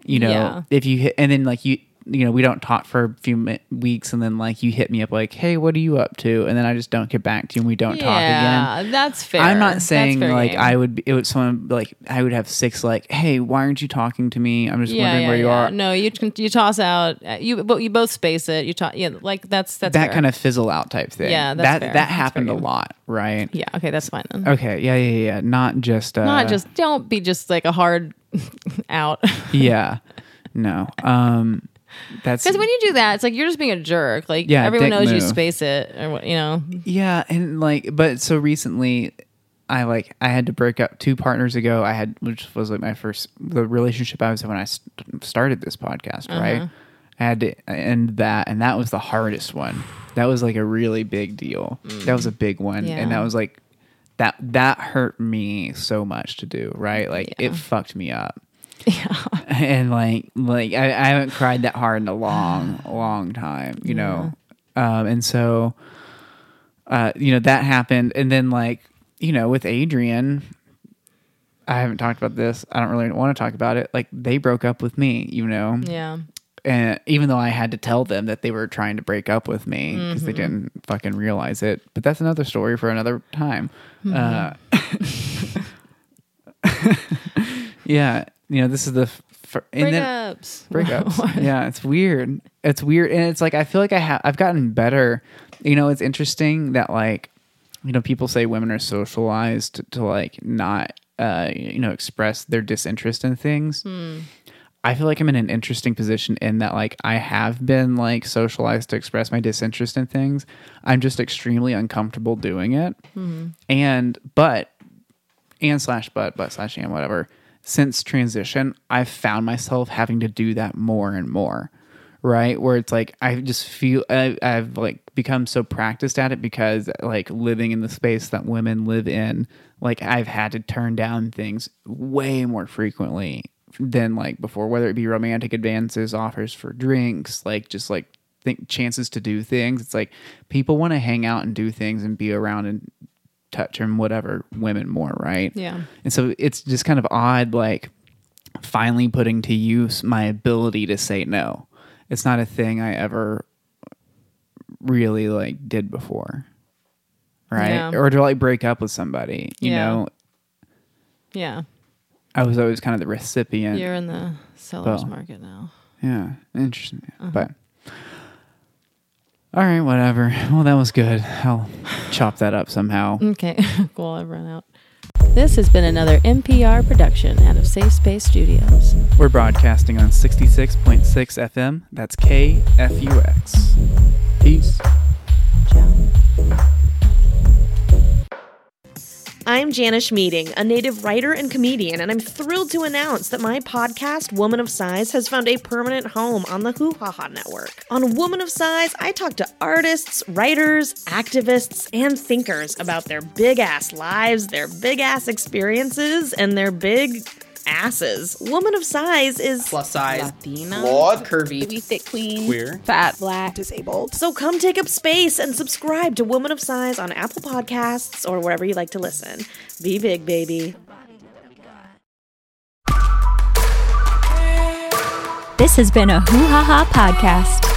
you know, Yeah. if you hit and then like you. You know, we don't talk for a few mi- weeks, and then like you hit me up like, "Hey, what are you up to?" And then I just don't get back to you, and we don't talk again. Yeah, that's fair. I'm not saying fair like game. I would. Be, it would someone like I would have six like, "Hey, why aren't you talking to me?" I'm just wondering where you are. No, you can- you toss out uh, you, but you both space it. You toss, yeah, like that's that's that fair. kind of fizzle out type thing. Yeah, that's that fair. that That's happened a game. lot, right? Yeah, okay, that's fine then. Okay, yeah, yeah, yeah. Not just uh, Not just don't be just like a hard out. yeah. No. Um that's Because when you do that, it's like you're just being a jerk. Like Yeah, everyone knows you space it, or what you know. yeah, and like but so recently I like I had to break up two partners ago. I had which was like my first the relationship I was in when I st- started this podcast, Uh-huh. right? I had to end that and that was the hardest one. That was like a really big deal. That was a big one Mm. Yeah. and that was like that that hurt me so much to do. Right, like Yeah. it fucked me up. Yeah. and like like I, I haven't cried that hard in a long long time you know? Um and so uh you know that happened. And then like you know with adrian i haven't talked about this. I don't really want to talk about it. Like they broke up with me you know? Yeah. and even though i had to tell them that they were trying to break up with me because they Mm-hmm. didn't fucking realize it. But that's another story for another time. Uh yeah you know this is the f- and then- Breakups. breakups. yeah, it's weird. It's weird, and it's like I feel like I have I've gotten better. You know, it's interesting that like you know people say women are socialized to, to like not uh you know express their disinterest in things. I feel like I'm in an interesting position in that like I have been like socialized to express my disinterest in things. I'm just extremely uncomfortable doing it. And but and slash but but slash and whatever since transition i've found myself having to do that more and more right? Where it's like i just feel I, i've like become so practiced at it because like living in the space that women live in like i've had to turn down things way more frequently than like before whether it be romantic advances offers for drinks like just like think chances to do things. It's like people want to hang out and do things and be around and touch and whatever women more, right? Yeah. And so it's just kind of odd, like finally putting to use my ability to say no. It's not a thing I ever really like did before. Right. Yeah. Or to like break up with somebody. You Yeah. know, Yeah. I was always kind of the recipient. You're in the seller's Well. market now. Yeah. Interesting. Uh-huh. But all right, whatever. Well, that was good. I'll chop that up somehow. Okay. cool. I've run out. This has been another NPR production out of Safe Space Studios. We're broadcasting on 66.6 FM. That's KFUX. Peace. Ciao. I'm Janish Meeting, a native writer and comedian, and I'm thrilled to announce that my podcast, Woman of Size, has found a permanent home on the Hoo Ha Ha Network. On Woman of Size, I talk to artists, writers, activists, and thinkers about their big ass lives, their big ass experiences, and their big asses. Woman of Size is plus size, Latina. Flawed. curvy, Maybe thick queen, queer. fat, black, disabled. So come take up space and subscribe to Woman of Size on Apple Podcasts or wherever you like to listen. Be big, baby. This has been a Hoo Ha Ha podcast.